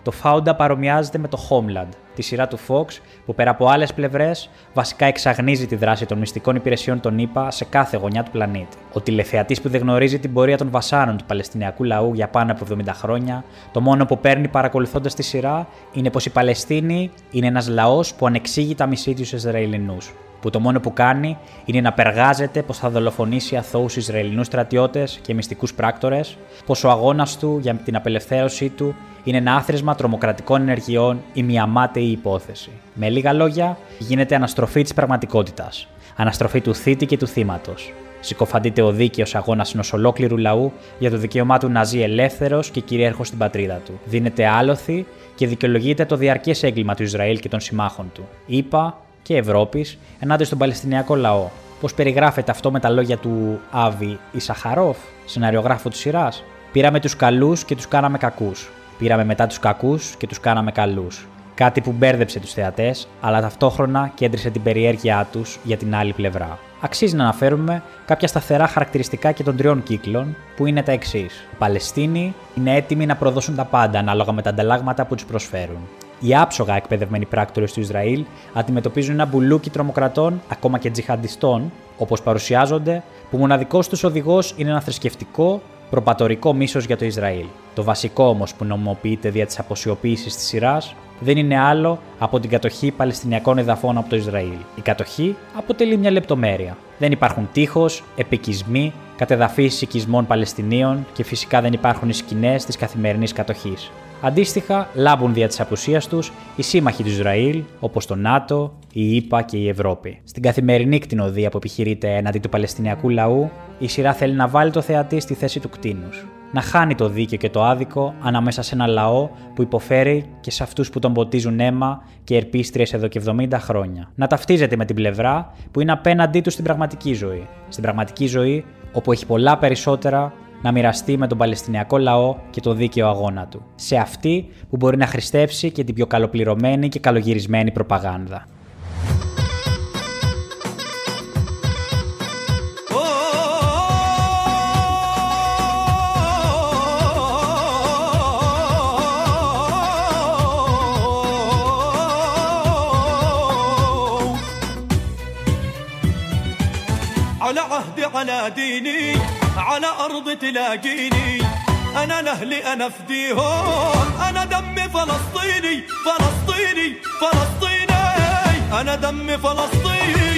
το Founder παρομοιάζεται με το Homeland, τη σειρά του Fox, που πέρα από άλλες πλευρές βασικά εξαγνίζει τη δράση των μυστικών υπηρεσιών των ΗΠΑ σε κάθε γωνιά του πλανήτη. Ο τηλεθεατής που δεν γνωρίζει την πορεία των βασάνων του Παλαιστινιακού λαού για πάνω από 70 χρόνια, το μόνο που παίρνει παρακολουθώντας τη σειρά είναι πως η Παλαιστίνη είναι ένας λαός που ανεξήγητα μισεί τους Ισραηλινούς που το μόνο που κάνει είναι να περγάζεται πως θα δολοφονήσει αθώους Ισραηλινούς στρατιώτες και μυστικούς πράκτορες, πως ο αγώνας του για την απελευθέρωσή του είναι ένα άθροισμα τρομοκρατικών ενεργειών ή μια μάταιη υπόθεση. Με λίγα λόγια, γίνεται αναστροφή της πραγματικότητας. Αναστροφή του θήτη και του θύματος. Συκοφαντείται ο δίκαιος αγώνας ενός ολόκληρου λαού για το δικαίωμά του να ζει ελεύθερος και κυρίαρχος στην πατρίδα του. Δίνεται άλοθη και δικαιολογείται το διαρκές έγκλημα του Ισραήλ και των συμμάχων του. Είπα και Ευρώπης ενάντια στον Παλαιστινιακό λαό. Πώς περιγράφεται αυτό με τα λόγια του Άβη Ισαχαρόφ, σεναριογράφο της σειράς; Πήραμε τους καλούς και τους κάναμε κακούς. Πήραμε μετά τους κακούς και τους κάναμε καλούς. Κάτι που μπέρδεψε τους θεατές, αλλά ταυτόχρονα κέντρισε την περιέργειά τους για την άλλη πλευρά. Αξίζει να αναφέρουμε κάποια σταθερά χαρακτηριστικά και των τριών κύκλων, που είναι τα εξής. Οι Παλαιστίνοι είναι έτοιμοι να προδώσουν τα πάντα ανάλογα με τα ανταλλάγματα που τους προσφέρουν. Οι άψογα εκπαιδευμένοι πράκτορες του Ισραήλ αντιμετωπίζουν ένα μπουλούκι τρομοκρατών, ακόμα και τζιχαντιστών, όπως παρουσιάζονται, που μοναδικός τους οδηγός είναι ένα θρησκευτικό, προπατορικό μίσος για το Ισραήλ. Το βασικό όμως που νομιμοποιείται δια της αποσιοποίησης της σειράς δεν είναι άλλο από την κατοχή Παλαιστινιακών εδαφών από το Ισραήλ. Η κατοχή αποτελεί μια λεπτομέρεια. Δεν υπάρχουν τείχος, επικισμοί, κατεδαφίσεις οικισμών Παλαιστινίων και φυσικά δεν υπάρχουν οι σκηνές της καθημερινής κατοχής. Αντίστοιχα, λάμπουν δια της απουσίας τους οι σύμμαχοι του Ισραήλ, όπως το ΝΑΤΟ, η ΗΠΑ και η Ευρώπη. Στην καθημερινή κτηνοδία που επιχειρείται έναντι του Παλαιστινιακού λαού, η σειρά θέλει να βάλει το θεατή στη θέση του κτίνους. Να χάνει το δίκαιο και το άδικο ανάμεσα σε ένα λαό που υποφέρει και σε αυτούς που τον ποτίζουν αίμα και ερπίστριες εδώ και 70 χρόνια. Να ταυτίζεται με την πλευρά που είναι απέναντί του στην πραγματική ζωή. Στην πραγματική ζωή, όπου έχει πολλά περισσότερα να μοιραστεί με τον Παλαιστινιακό λαό και το δίκαιο αγώνα του. Σε αυτή που μπορεί να χρηστεύσει και την πιο καλοπληρωμένη και καλογυρισμένη προπαγάνδα. على عهدي على ديني على أرض تلاقيني. أنا لأهلي أنا فديهم أنا دمي فلسطيني فلسطيني فلسطيني. أنا دمي فلسطيني.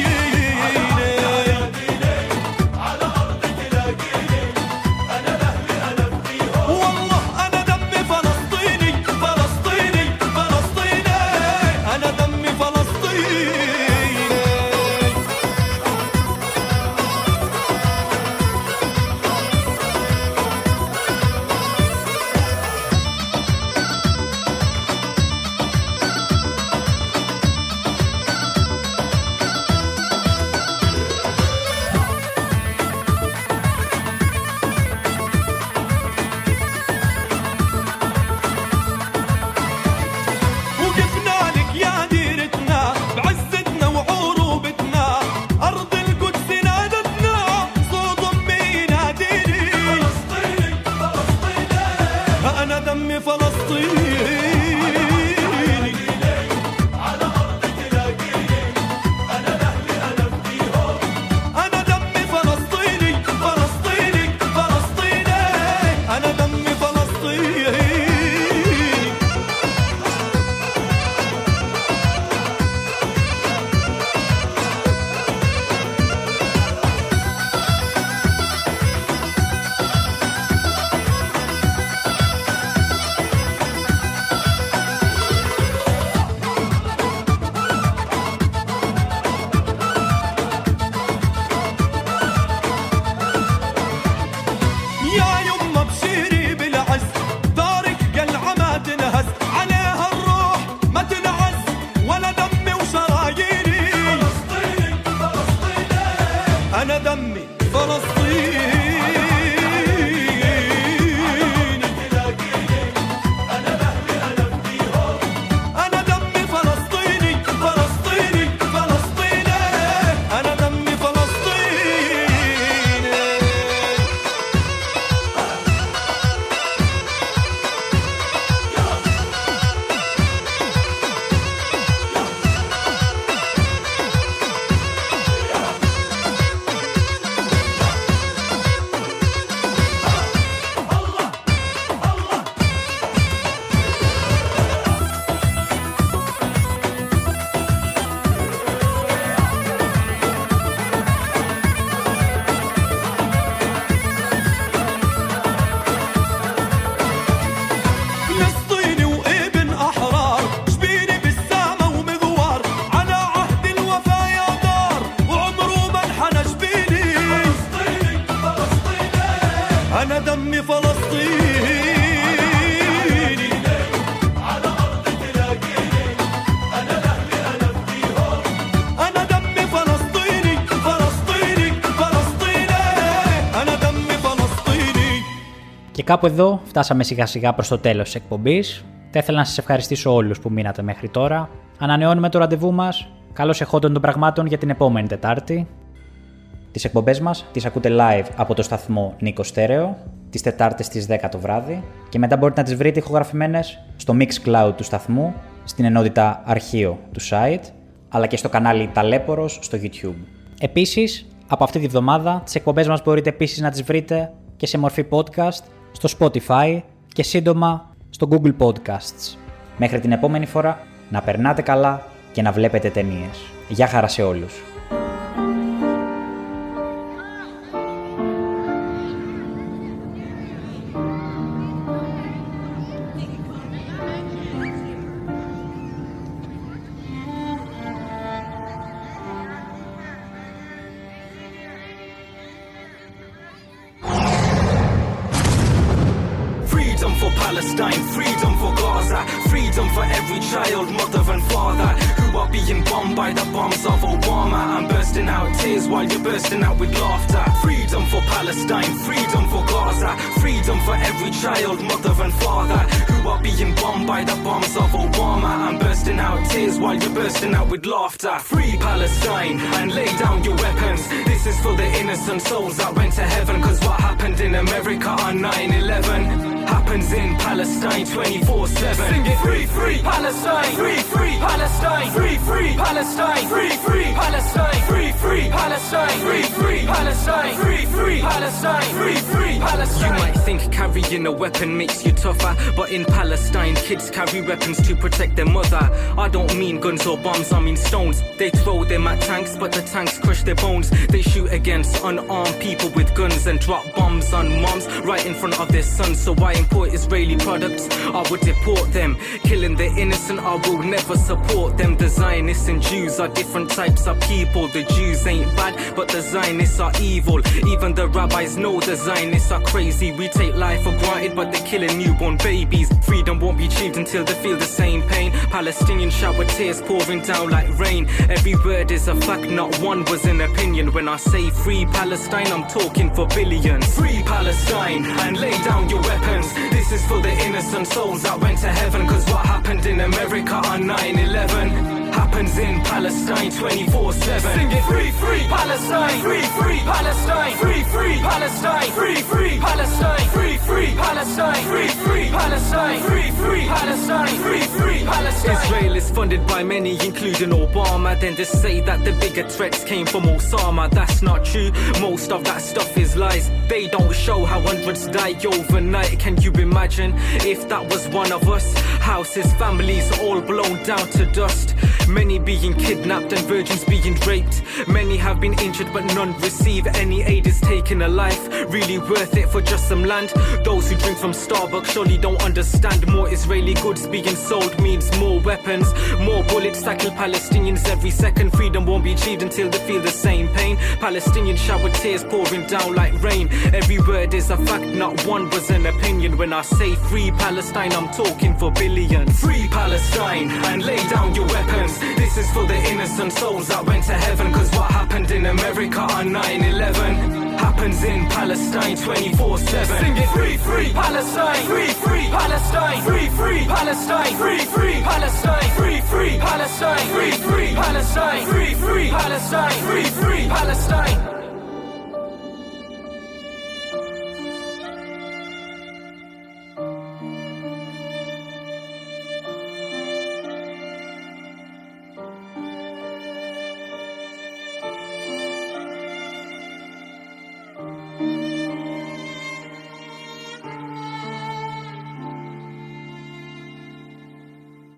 Κάπου εδώ φτάσαμε σιγά σιγά προς το τέλος της εκπομπής. Θα ήθελα να σας ευχαριστήσω όλους που μείνατε μέχρι τώρα. Ανανεώνουμε το ραντεβού μας. Καλώς εχόντων των πραγμάτων για την επόμενη Τετάρτη. Τις εκπομπές μας τις ακούτε live από το σταθμό Νίκο Στέρεο, τις Τετάρτες στις 10 το βράδυ και μετά μπορείτε να τις βρείτε ηχογραφημένες στο Mixcloud του σταθμού, στην ενότητα αρχείο του site, αλλά και στο κανάλι Ταλέπορος στο YouTube. Επίσης, από αυτή τη βδομάδα, τις εκπομπές μας μπορείτε επίσης να τις βρείτε και σε μορφή podcast στο Spotify και σύντομα στο Google Podcasts. Μέχρι την επόμενη φορά, να περνάτε καλά και να βλέπετε ταινίες. Γεια χαρά σε όλους. can makes you tougher. But in kids carry weapons to protect their mother. I don't mean guns or bombs, I mean stones. They throw them at tanks, but the tanks crush their bones. They shoot against unarmed people with guns and drop bombs on moms right in front of their sons. So why import Israeli products? I would deport them. Killing the innocent, I will never support them. The Zionists and Jews are different types of people. The Jews ain't bad, but the Zionists are evil. Even the rabbis know the Zionists are crazy. We take life for granted, but they're killing newborn babies. Freedom won't be achieved until they feel the same pain. Palestinians shower tears pouring down like rain. Every word is a fact, not one was an opinion. When I say free Palestine, I'm talking for billions. Free Palestine and lay down your weapons. This is for the innocent souls that went to heaven. Cause what happened in America on 9 11 happens in Palestine 24 7. Sing it free, free Palestine, free, free Palestine, free, free Palestine, free, free Palestine, free, free Palestine, free, free Palestine, free, free Palestine, free, free Palestine. Israel is funded by many, including Obama. Then to say that the bigger threats came from Osama, that's not true. Most of that stuff is lies. They don't show how hundreds die overnight. Can you imagine if that was one of us? Houses, families all blown down to dust. Many being kidnapped and virgins being raped. Many have been injured, but none receive any aid is taken a life. Really worth it for just some land. Those who drink from Starbucks surely don't understand. More Israeli goods being sold means more weapons, more bullets tackle Palestinians every second. Freedom won't be achieved until they feel the same pain. Palestinians shower tears pouring down like rain. Every word is a fact, not one was an opinion. When I say free Palestine, I'm talking for billions. Free Palestine and lay down your weapons. This is for the innocent souls that went to heaven. Cause what happened in America on 9 11 happens in Palestine 24 7. Sing it. Free, free Palestine, free, free Palestine, free, free Palestine, free, free Palestine, free, free Palestine, free, free Palestine, free, free Palestine, free, free Palestine.